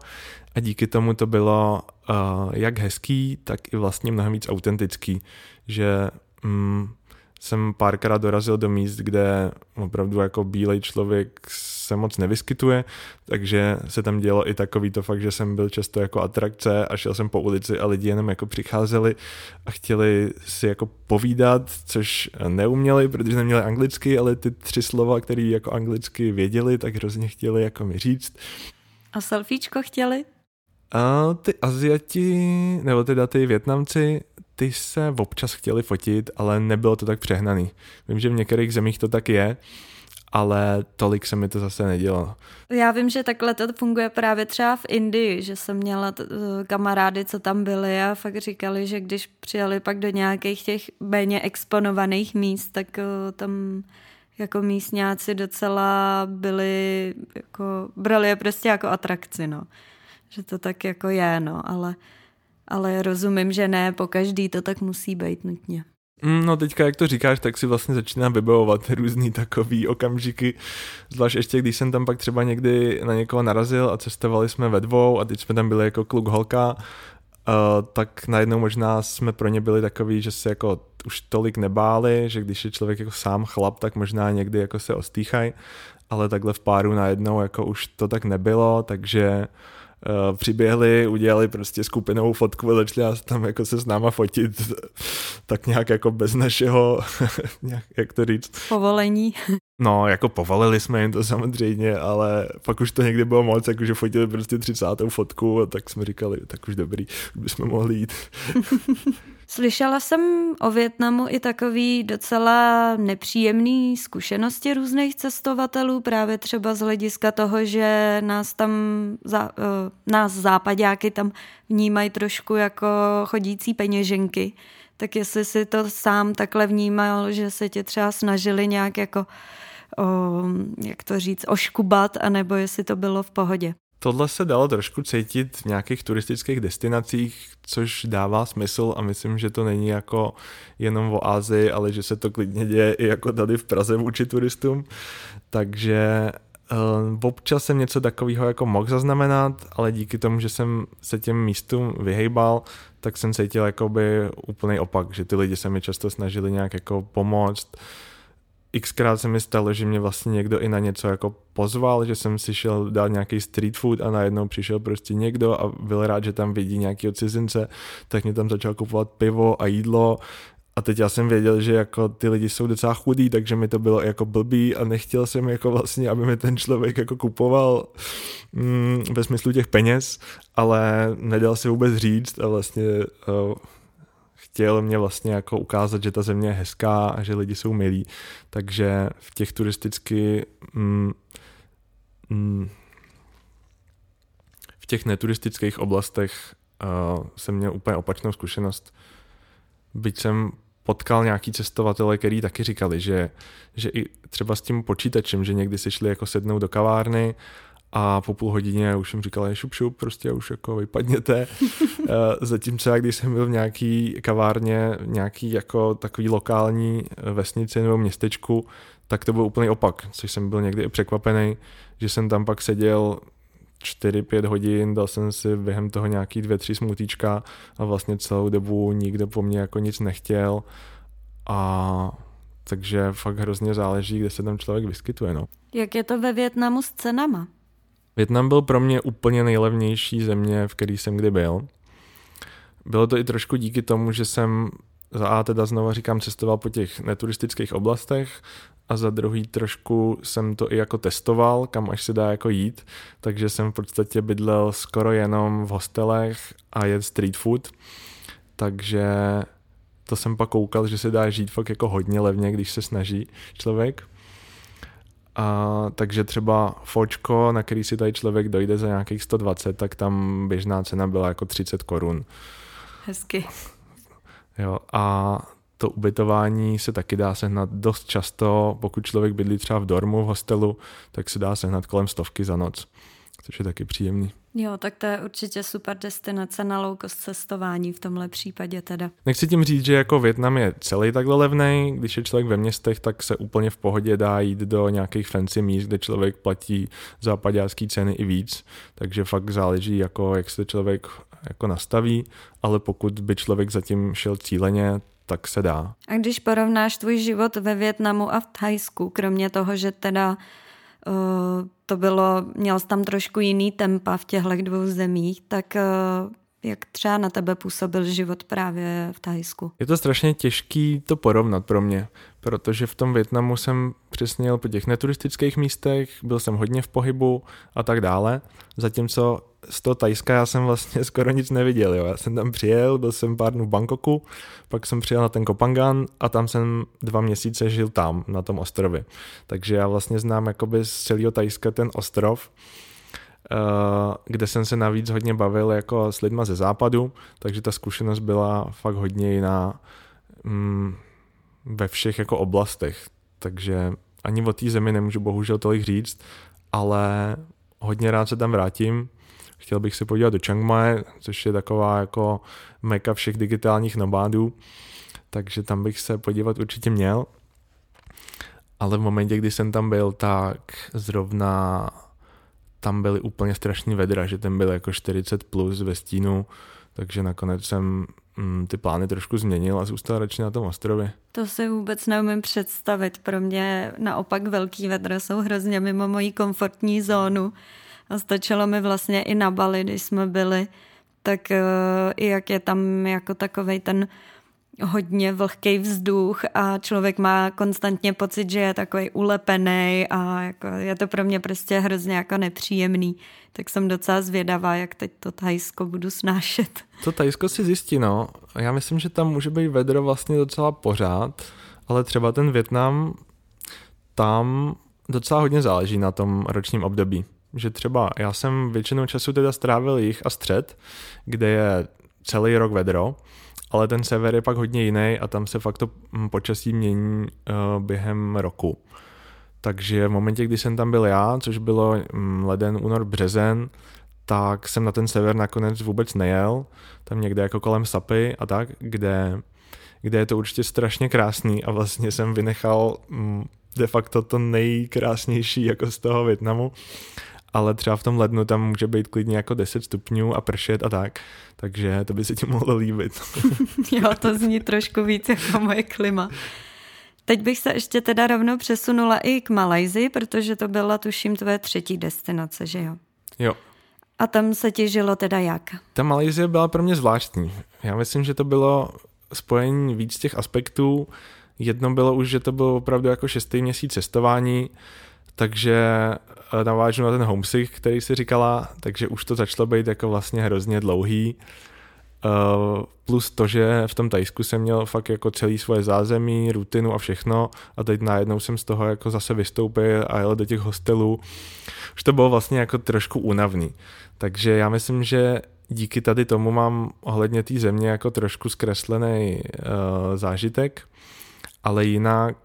a díky tomu to bylo uh, jak hezký, tak i vlastně mnohem víc autentický, že um, jsem párkrát dorazil do míst, kde opravdu jako bílej člověk se moc nevyskytuje, takže se tam dělo i takový to fakt, že jsem byl často jako atrakce a šel jsem po ulici a lidi jenom jako přicházeli a chtěli si jako povídat, což neuměli, protože neměli anglicky, ale ty tři slova, které jako anglicky věděli, tak hrozně chtěli jako mi říct. A selfiečko chtěli? A ty Aziati, nebo teda ty Větnamci, ty se občas chtěli fotit, ale nebylo to tak přehnaný. Vím, že v některých zemích to tak je, ale tolik se mi to zase nedělo. Já vím, že takhle to funguje právě třeba v Indii, že jsem měla t- kamarády, co tam byli a fakt říkali, že když přijeli pak do nějakých těch méně exponovaných míst, tak uh, tam jako místňáci docela byli, jako, brali je prostě jako atrakci, no. Že to tak jako je, no, ale, ale rozumím, že ne, po každý to tak musí být nutně. Mm, no teďka, jak to říkáš, tak si vlastně začíná vybavovat různý takový okamžiky, zvlášť ještě, když jsem tam pak třeba někdy na někoho narazil a cestovali jsme ve dvou a teď jsme tam byli jako kluk holka, uh, tak najednou možná jsme pro ně byli takový, že se jako už tolik nebáli, že když je člověk jako sám chlap, tak možná někdy jako se ostýchají, ale takhle v páru najednou jako už to tak nebylo, takže uh, přiběhli, udělali prostě skupinovou fotku a začali tam jako se s náma fotit tak nějak jako bez našeho, nějak, jak to říct? Povolení. No, jako povolili jsme jim to samozřejmě, ale pak už to někdy bylo moc, jakože fotili prostě 30. fotku a tak jsme říkali, tak už dobrý, už bychom mohli jít. Slyšela jsem o Větnamu i takový docela nepříjemný zkušenosti různých cestovatelů, právě třeba z hlediska toho, že nás tam, za, uh, nás západáky tam vnímají trošku jako chodící peněženky. Tak jestli si to sám takhle vnímal, že se tě třeba snažili nějak jako, o, jak to říct, oškubat, anebo jestli to bylo v pohodě. Tohle se dalo trošku cítit v nějakých turistických destinacích, což dává smysl a myslím, že to není jako jenom o Ázii, ale že se to klidně děje i jako tady v Praze vůči turistům. Takže uh, občas jsem něco takového jako mohl zaznamenat, ale díky tomu, že jsem se těm místům vyhejbal, tak jsem cítil jakoby úplný opak, že ty lidi se mi často snažili nějak jako pomoct, xkrát se mi stalo, že mě vlastně někdo i na něco jako pozval, že jsem si šel dát nějaký street food a najednou přišel prostě někdo a byl rád, že tam vidí nějaký cizince, tak mě tam začal kupovat pivo a jídlo. A teď já jsem věděl, že jako ty lidi jsou docela chudí, takže mi to bylo jako blbý a nechtěl jsem jako vlastně, aby mi ten člověk jako kupoval mm, ve smyslu těch peněz, ale nedal si vůbec říct a vlastně uh, chtěl mě vlastně jako ukázat, že ta země je hezká a že lidi jsou milí. Takže v těch turisticky mm, mm, v těch neturistických oblastech uh, jsem měl úplně opačnou zkušenost. Byť jsem potkal nějaký cestovatele, který taky říkali, že, že i třeba s tím počítačem, že někdy si šli jako sednout do kavárny a po půl hodině už jsem říkal, šup, šup, prostě už jako vypadněte. Eh, zatímco já, když jsem byl v nějaký kavárně, nějaký jako takový lokální eh, vesnici nebo městečku, tak to byl úplný opak, což jsem byl někdy i překvapený, že jsem tam pak seděl 4-5 hodin, dal jsem si během toho nějaký dvě, tři smutíčka a vlastně celou dobu nikdo po mně jako nic nechtěl a takže fakt hrozně záleží, kde se tam člověk vyskytuje. No. Jak je to ve Větnamu s cenama? Větnam byl pro mě úplně nejlevnější země, v který jsem kdy byl. Bylo to i trošku díky tomu, že jsem za A teda znova říkám cestoval po těch neturistických oblastech a za druhý trošku jsem to i jako testoval, kam až se dá jako jít, takže jsem v podstatě bydlel skoro jenom v hostelech a jet street food, takže to jsem pak koukal, že se dá žít fakt jako hodně levně, když se snaží člověk. A, takže třeba fočko, na který si tady člověk dojde za nějakých 120, tak tam běžná cena byla jako 30 korun. Hezky. Jo, a to ubytování se taky dá sehnat dost často, pokud člověk bydlí třeba v dormu, v hostelu, tak se dá sehnat kolem stovky za noc, což je taky příjemný. Jo, tak to je určitě super destinace na low cost cestování v tomhle případě teda. Nechci tím říct, že jako Větnam je celý takhle levný, když je člověk ve městech, tak se úplně v pohodě dá jít do nějakých fancy míst, kde člověk platí západácký ceny i víc, takže fakt záleží, jako, jak se člověk jako nastaví, ale pokud by člověk zatím šel cíleně, tak se dá. A když porovnáš tvůj život ve Větnamu a v Thajsku, kromě toho, že teda to bylo, měl jsi tam trošku jiný tempa v těchto dvou zemích, tak uh, jak třeba na tebe působil život právě v Thajsku? Je to strašně těžký to porovnat pro mě, protože v tom Větnamu jsem přesně jel po těch neturistických místech, byl jsem hodně v pohybu a tak dále, zatímco z toho Tajska já jsem vlastně skoro nic neviděl. Jo. Já jsem tam přijel, byl jsem pár dnů v Bangkoku, pak jsem přijel na ten Kopangan a tam jsem dva měsíce žil tam, na tom ostrově. Takže já vlastně znám jakoby z celého Tajska ten ostrov, kde jsem se navíc hodně bavil jako s lidma ze západu, takže ta zkušenost byla fakt hodně jiná mm, ve všech jako oblastech. Takže ani o té zemi nemůžu bohužel tolik říct, ale hodně rád se tam vrátím, Chtěl bych se podívat do Chiang Mai, což je taková jako meka všech digitálních nomádů, takže tam bych se podívat určitě měl. Ale v momentě, kdy jsem tam byl, tak zrovna tam byly úplně strašný vedra, že ten byl jako 40 plus ve stínu, takže nakonec jsem mm, ty plány trošku změnil a zůstal radši na tom ostrově. To si vůbec neumím představit. Pro mě naopak velký vedra jsou hrozně mimo moji komfortní zónu. A stačilo mi vlastně i na Bali, když jsme byli, tak uh, i jak je tam jako takovej ten hodně vlhký vzduch a člověk má konstantně pocit, že je takový ulepený a jako je to pro mě prostě hrozně jako nepříjemný. Tak jsem docela zvědavá, jak teď to Tajsko budu snášet. To Tajsko si zjistí, no. Já myslím, že tam může být vedro vlastně docela pořád, ale třeba ten Větnam, tam docela hodně záleží na tom ročním období že třeba já jsem většinou času teda strávil jich a střed, kde je celý rok vedro, ale ten sever je pak hodně jiný a tam se fakt to hm, počasí mění uh, během roku. Takže v momentě, kdy jsem tam byl já, což bylo um, leden, únor, březen, tak jsem na ten sever nakonec vůbec nejel, tam někde jako kolem Sapy a tak, kde, kde je to určitě strašně krásný a vlastně jsem vynechal um, de facto to nejkrásnější jako z toho Větnamu ale třeba v tom lednu tam může být klidně jako 10 stupňů a pršet a tak, takže to by se ti mohlo líbit. jo, to zní trošku víc jako moje klima. Teď bych se ještě teda rovnou přesunula i k Malajzi, protože to byla, tuším, tvoje třetí destinace, že jo? Jo. A tam se ti žilo teda jak? Ta Malajzie byla pro mě zvláštní. Já myslím, že to bylo spojení víc těch aspektů. Jedno bylo už, že to bylo opravdu jako šestý měsíc cestování, takže eh, navážu na ten homesick, který si říkala, takže už to začalo být jako vlastně hrozně dlouhý. Uh, plus to, že v tom Tajsku jsem měl fakt jako celý svoje zázemí, rutinu a všechno a teď najednou jsem z toho jako zase vystoupil a jel do těch hostelů. Už to bylo vlastně jako trošku únavný. Takže já myslím, že díky tady tomu mám ohledně té země jako trošku zkreslený uh, zážitek, ale jinak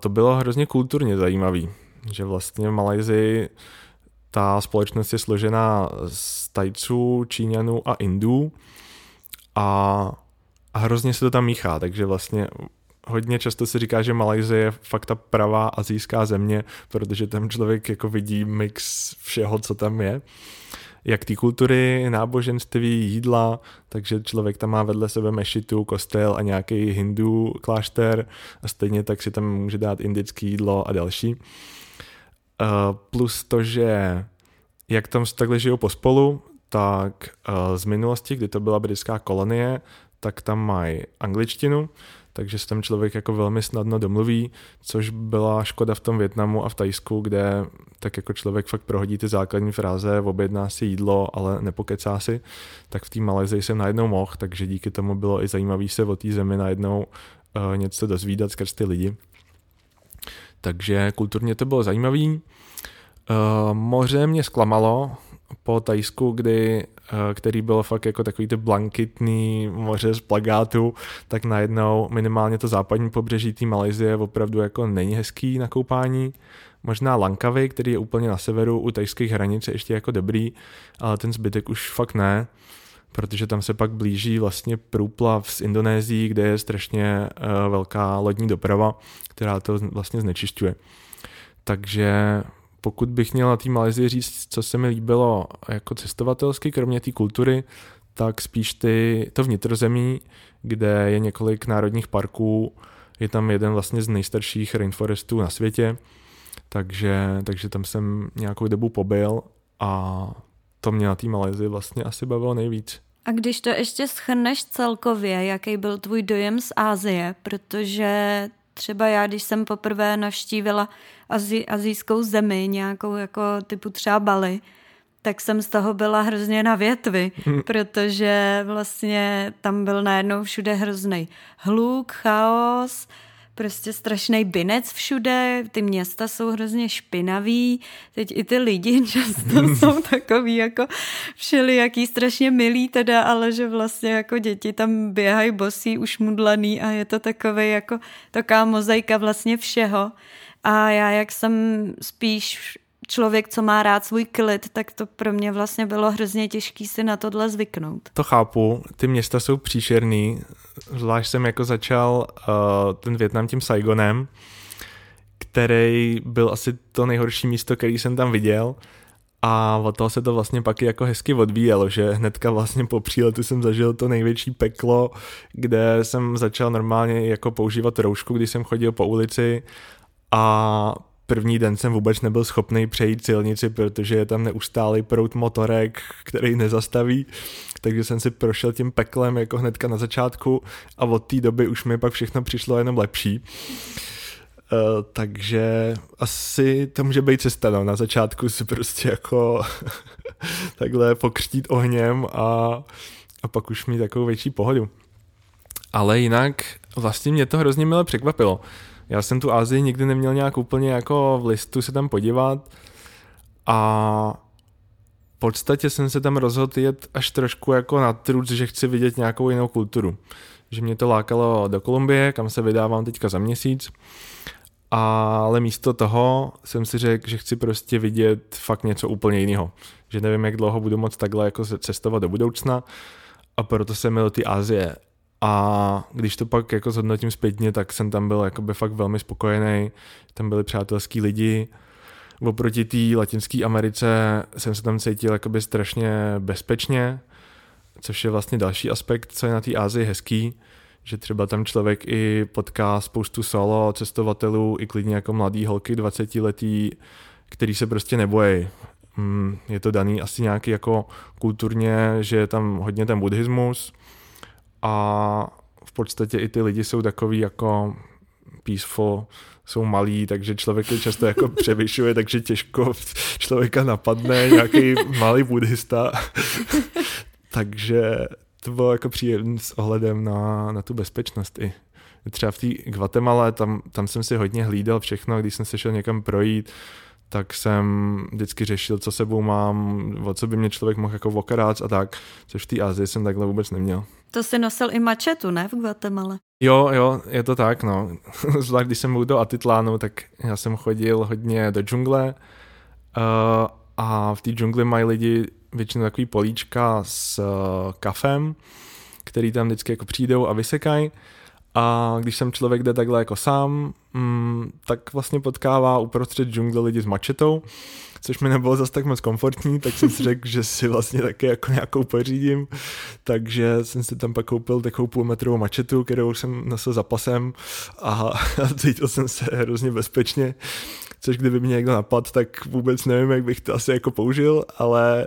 to bylo hrozně kulturně zajímavý, že vlastně v Malajzii ta společnost je složená z Tajců, Číňanů a Indů a, a hrozně se to tam míchá, takže vlastně hodně často se říká, že Malajzie je fakt ta pravá azijská země, protože tam člověk jako vidí mix všeho, co tam je jak té kultury, náboženství, jídla, takže člověk tam má vedle sebe mešitu, kostel a nějaký hindu klášter a stejně tak si tam může dát indické jídlo a další. Uh, plus to, že jak tam takhle žijou pospolu, tak uh, z minulosti, kdy to byla britská kolonie, tak tam mají angličtinu, takže se tam člověk jako velmi snadno domluví, což byla škoda v tom Větnamu a v Tajsku, kde tak jako člověk fakt prohodí ty základní fráze, objedná si jídlo, ale nepokecá si, tak v té Malezii jsem najednou mohl, takže díky tomu bylo i zajímavý se o té zemi najednou uh, něco dozvídat skrz ty lidi. Takže kulturně to bylo zajímavý. Uh, moře mě zklamalo po Tajsku, kdy Eh, který byl fakt jako takový ty blankitný moře z plagátu, tak najednou minimálně to západní pobřeží té Malajzie opravdu jako není hezký na koupání. Možná Lankavy, který je úplně na severu u tajských hranic, je ještě jako dobrý, ale ten zbytek už fakt ne, protože tam se pak blíží vlastně průplav z Indonésií, kde je strašně uh, velká lodní doprava, která to vlastně znečišťuje. Takže pokud bych měl na té Malezii říct, co se mi líbilo jako cestovatelsky, kromě té kultury, tak spíš ty, to vnitrozemí, kde je několik národních parků, je tam jeden vlastně z nejstarších rainforestů na světě, takže, takže tam jsem nějakou dobu pobyl a to mě na té Malajzii vlastně asi bavilo nejvíc. A když to ještě schrneš celkově, jaký byl tvůj dojem z Ázie, protože třeba já, když jsem poprvé navštívila Azi, azijskou zemi, nějakou jako typu třeba Bali, tak jsem z toho byla hrozně na větvi, protože vlastně tam byl najednou všude hrozný hluk, chaos, prostě strašný binec všude, ty města jsou hrozně špinaví, teď i ty lidi často jsou takový jako všelijaký strašně milí teda, ale že vlastně jako děti tam běhají bosí, ušmudlaný a je to takový jako taková mozaika vlastně všeho. A já, jak jsem spíš člověk, co má rád svůj klid, tak to pro mě vlastně bylo hrozně těžký si na tohle zvyknout. To chápu, ty města jsou příšerný, zvlášť jsem jako začal uh, ten Větnam tím Saigonem, který byl asi to nejhorší místo, který jsem tam viděl. A od toho se to vlastně pak jako hezky odvíjelo, že hnedka vlastně po příletu jsem zažil to největší peklo, kde jsem začal normálně jako používat roušku, když jsem chodil po ulici. A první den jsem vůbec nebyl schopný přejít silnici, protože je tam neustálý prout motorek, který nezastaví, takže jsem si prošel tím peklem jako hnedka na začátku a od té doby už mi pak všechno přišlo jenom lepší. Uh, takže asi to může být cesta, no. na začátku si prostě jako takhle pokřtít ohněm a, a pak už mít takovou větší pohodu. Ale jinak vlastně mě to hrozně milé překvapilo. Já jsem tu Asii nikdy neměl nějak úplně jako v listu se tam podívat a v podstatě jsem se tam rozhodl jet až trošku jako na truc, že chci vidět nějakou jinou kulturu. Že mě to lákalo do Kolumbie, kam se vydávám teďka za měsíc. Ale místo toho jsem si řekl, že chci prostě vidět fakt něco úplně jiného. Že nevím, jak dlouho budu moc takhle jako cestovat do budoucna a proto jsem měl ty Asie. A když to pak jako zhodnotím zpětně, tak jsem tam byl jakoby fakt velmi spokojený, tam byli přátelský lidi, oproti té latinské Americe jsem se tam cítil jakoby strašně bezpečně, což je vlastně další aspekt, co je na té Ázii hezký, že třeba tam člověk i potká spoustu solo cestovatelů, i klidně jako mladý holky 20 letý, který se prostě nebojí. Mm, je to daný asi nějaký jako kulturně, že je tam hodně ten buddhismus, a v podstatě i ty lidi jsou takový jako peaceful, jsou malí, takže člověk je často jako převyšuje, takže těžko člověka napadne nějaký malý buddhista. takže to bylo jako příjemné s ohledem na, na tu bezpečnost i. Třeba v té Guatemala, tam, tam jsem si hodně hlídal všechno, když jsem se šel někam projít, tak jsem vždycky řešil, co sebou mám, o co by mě člověk mohl jako okarát a tak, což v té Azii jsem takhle vůbec neměl. To si nosil i mačetu, ne, v Guatemala? Jo, jo, je to tak, no. Zvlášť když jsem byl do Atitlánu, tak já jsem chodil hodně do džungle uh, a v té džungli mají lidi většinou takový políčka s uh, kafem, který tam vždycky jako přijdou a vysekají a když jsem člověk jde takhle jako sám, mm, tak vlastně potkává uprostřed džungle lidi s mačetou, což mi nebylo zase tak moc komfortní, tak jsem si řekl, že si vlastně taky jako nějakou pořídím, takže jsem si tam pak koupil takovou půlmetrovou mačetu, kterou jsem nosil za pasem a, a cítil jsem se hrozně bezpečně, což kdyby mě někdo napadl, tak vůbec nevím, jak bych to asi jako použil, ale,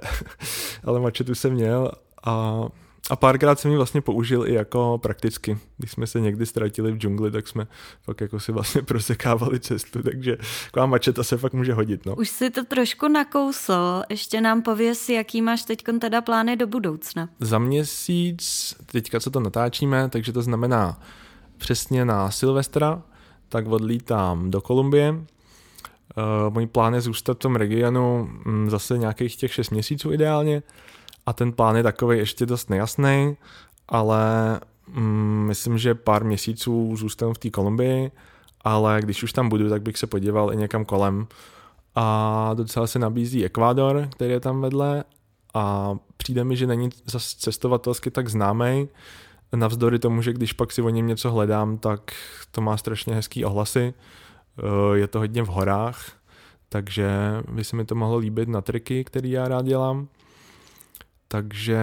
ale mačetu jsem měl a a párkrát jsem ji vlastně použil i jako prakticky. Když jsme se někdy ztratili v džungli, tak jsme fakt jako si vlastně prosekávali cestu, takže taková mačeta se fakt může hodit. No. Už si to trošku nakousl, ještě nám pověs, jaký máš teď teda plány do budoucna. Za měsíc, teďka co to natáčíme, takže to znamená přesně na Silvestra, tak odlítám do Kolumbie, Uh, můj plán je zůstat v tom regionu um, zase nějakých těch 6 měsíců ideálně a ten plán je takový ještě dost nejasný, ale mm, myslím, že pár měsíců zůstanu v té Kolumbii, ale když už tam budu, tak bych se podíval i někam kolem. A docela se nabízí Ekvádor, který je tam vedle a přijde mi, že není zase cestovatelsky tak známý, navzdory tomu, že když pak si o něm něco hledám, tak to má strašně hezký ohlasy. Eh, je to hodně v horách, takže by se mi to mohlo líbit na triky, který já rád dělám. Takže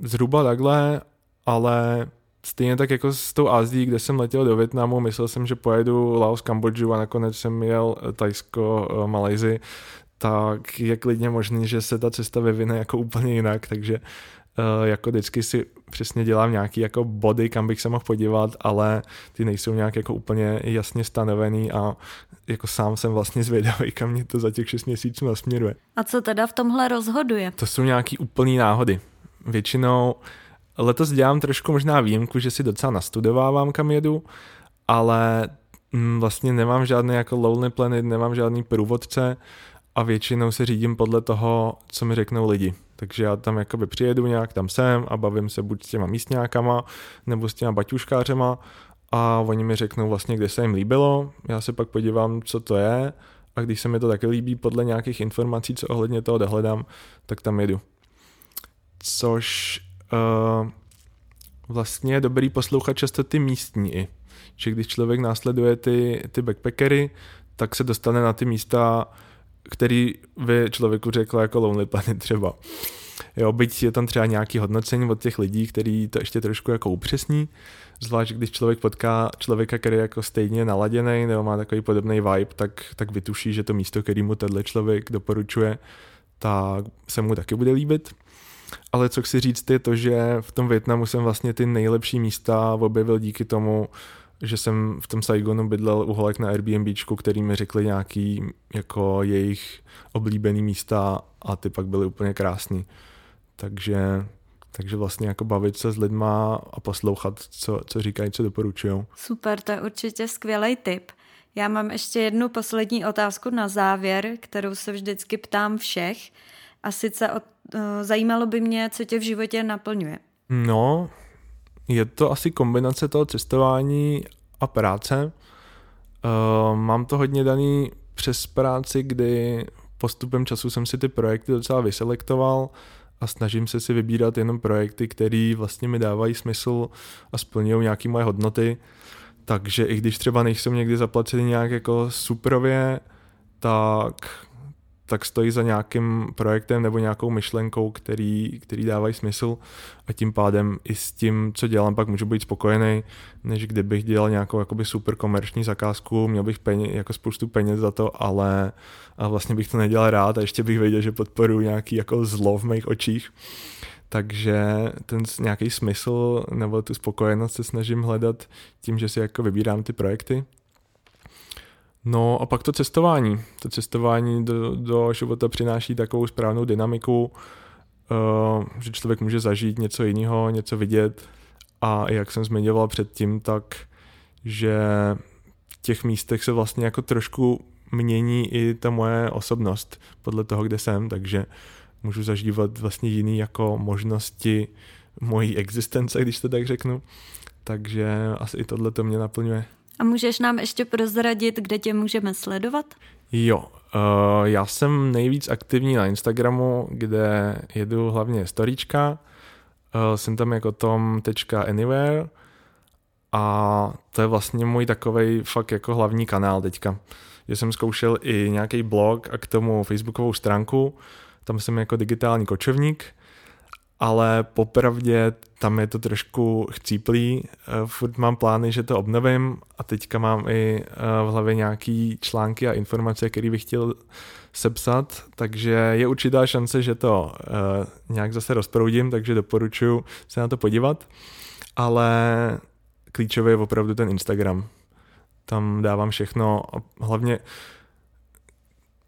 zhruba takhle, ale stejně tak jako s tou Azií, kde jsem letěl do Větnamu, myslel jsem, že pojedu Laos, Kambodžu a nakonec jsem jel Tajsko, eh, Malajzi, tak je klidně možný, že se ta cesta vyvine jako úplně jinak, takže jako vždycky si přesně dělám nějaký jako body, kam bych se mohl podívat, ale ty nejsou nějak jako úplně jasně stanovený a jako sám jsem vlastně zvědavý, kam mě to za těch 6 měsíců nasměruje. A co teda v tomhle rozhoduje? To jsou nějaký úplný náhody. Většinou letos dělám trošku možná výjimku, že si docela nastudovávám, kam jedu, ale mm, vlastně nemám žádný jako Lonely Planet, nemám žádný průvodce a většinou se řídím podle toho, co mi řeknou lidi. Takže já tam jakoby přijedu nějak tam sem a bavím se buď s těma místňákama nebo s těma baťuškářema a oni mi řeknou vlastně, kde se jim líbilo, já se pak podívám, co to je a když se mi to taky líbí podle nějakých informací, co ohledně toho dohledám, tak tam jedu. Což uh, vlastně je dobrý poslouchat často ty místní i. Že když člověk následuje ty, ty backpackery, tak se dostane na ty místa, který by člověku řekl jako Lonely Planet třeba. Jo, byť je tam třeba nějaký hodnocení od těch lidí, který to ještě trošku jako upřesní, zvlášť když člověk potká člověka, který je jako stejně naladěný nebo má takový podobný vibe, tak, tak vytuší, že to místo, který mu tenhle člověk doporučuje, tak se mu taky bude líbit. Ale co chci říct je to, že v tom Větnamu jsem vlastně ty nejlepší místa objevil díky tomu, že jsem v tom Saigonu bydlel u holek na Airbnbčku, který mi řekli nějaký jako jejich oblíbený místa a ty pak byly úplně krásný. Takže, takže vlastně jako bavit se s lidma a poslouchat, co, co říkají, co doporučují. Super, to je určitě skvělý tip. Já mám ještě jednu poslední otázku na závěr, kterou se vždycky ptám všech. A sice od, uh, zajímalo by mě, co tě v životě naplňuje. No, je to asi kombinace toho cestování a práce. Uh, mám to hodně daný přes práci, kdy postupem času jsem si ty projekty docela vyselektoval a snažím se si vybírat jenom projekty, které vlastně mi dávají smysl a splňují nějaké moje hodnoty. Takže i když třeba nejsou někdy zaplacený nějak jako superově, tak tak stojí za nějakým projektem nebo nějakou myšlenkou, který, který dávají smysl. A tím pádem i s tím, co dělám, pak můžu být spokojený, než kdybych dělal nějakou jakoby super komerční zakázku, měl bych peně, jako spoustu peněz za to, ale a vlastně bych to nedělal rád a ještě bych věděl, že podporuji nějaký jako zlo v mých očích. Takže ten nějaký smysl nebo tu spokojenost se snažím hledat tím, že si jako vybírám ty projekty No a pak to cestování. To cestování do, do života přináší takovou správnou dynamiku, uh, že člověk může zažít něco jiného, něco vidět a jak jsem zmiňoval předtím, tak že v těch místech se vlastně jako trošku mění i ta moje osobnost podle toho, kde jsem, takže můžu zažívat vlastně jiný jako možnosti mojí existence, když to tak řeknu. Takže asi i tohle to mě naplňuje. A můžeš nám ještě prozradit, kde tě můžeme sledovat? Jo, uh, já jsem nejvíc aktivní na Instagramu, kde jedu hlavně storíčka. Uh, jsem tam jako tom.anywhere a to je vlastně můj takový fakt jako hlavní kanál teďka. Že jsem zkoušel i nějaký blog a k tomu facebookovou stránku. Tam jsem jako digitální kočovník ale popravdě tam je to trošku chcíplý. Eh, furt mám plány, že to obnovím a teďka mám i eh, v hlavě nějaký články a informace, které bych chtěl sepsat, takže je určitá šance, že to uh, nějak zase rozproudím, takže doporučuji se na to podívat, ale klíčový je opravdu ten Instagram. Tam dávám všechno a hlavně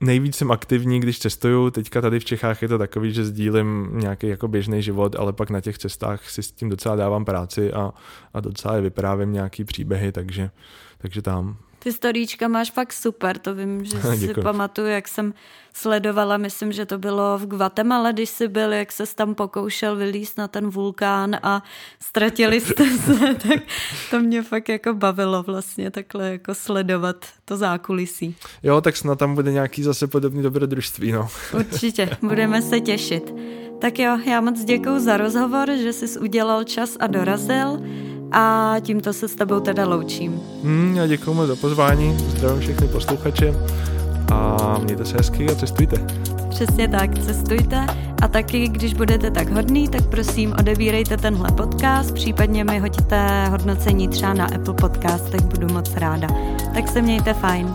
nejvíc jsem aktivní, když cestuju. Teďka tady v Čechách je to takový, že sdílím nějaký jako běžný život, ale pak na těch cestách si s tím docela dávám práci a, a docela je vyprávím nějaký příběhy, takže, takže tam. Ty storíčka máš fakt super, to vím, že si pamatuju, jak jsem sledovala, myslím, že to bylo v Guatemala, když jsi byl, jak se tam pokoušel vylíst na ten vulkán a ztratili jste se, tak to mě fakt jako bavilo vlastně takhle jako sledovat to zákulisí. Jo, tak snad tam bude nějaký zase podobný dobrodružství, no. Určitě, budeme se těšit. Tak jo, já moc děkuji za rozhovor, že jsi udělal čas a dorazil a tímto se s tebou teda loučím. Hmm, já děkuji moc za pozvání, zdravím všechny posluchače a mějte se hezky a cestujte. Přesně tak, cestujte a taky, když budete tak hodný, tak prosím odebírejte tenhle podcast, případně mi hoďte hodnocení třeba na Apple Podcast, tak budu moc ráda. Tak se mějte fajn.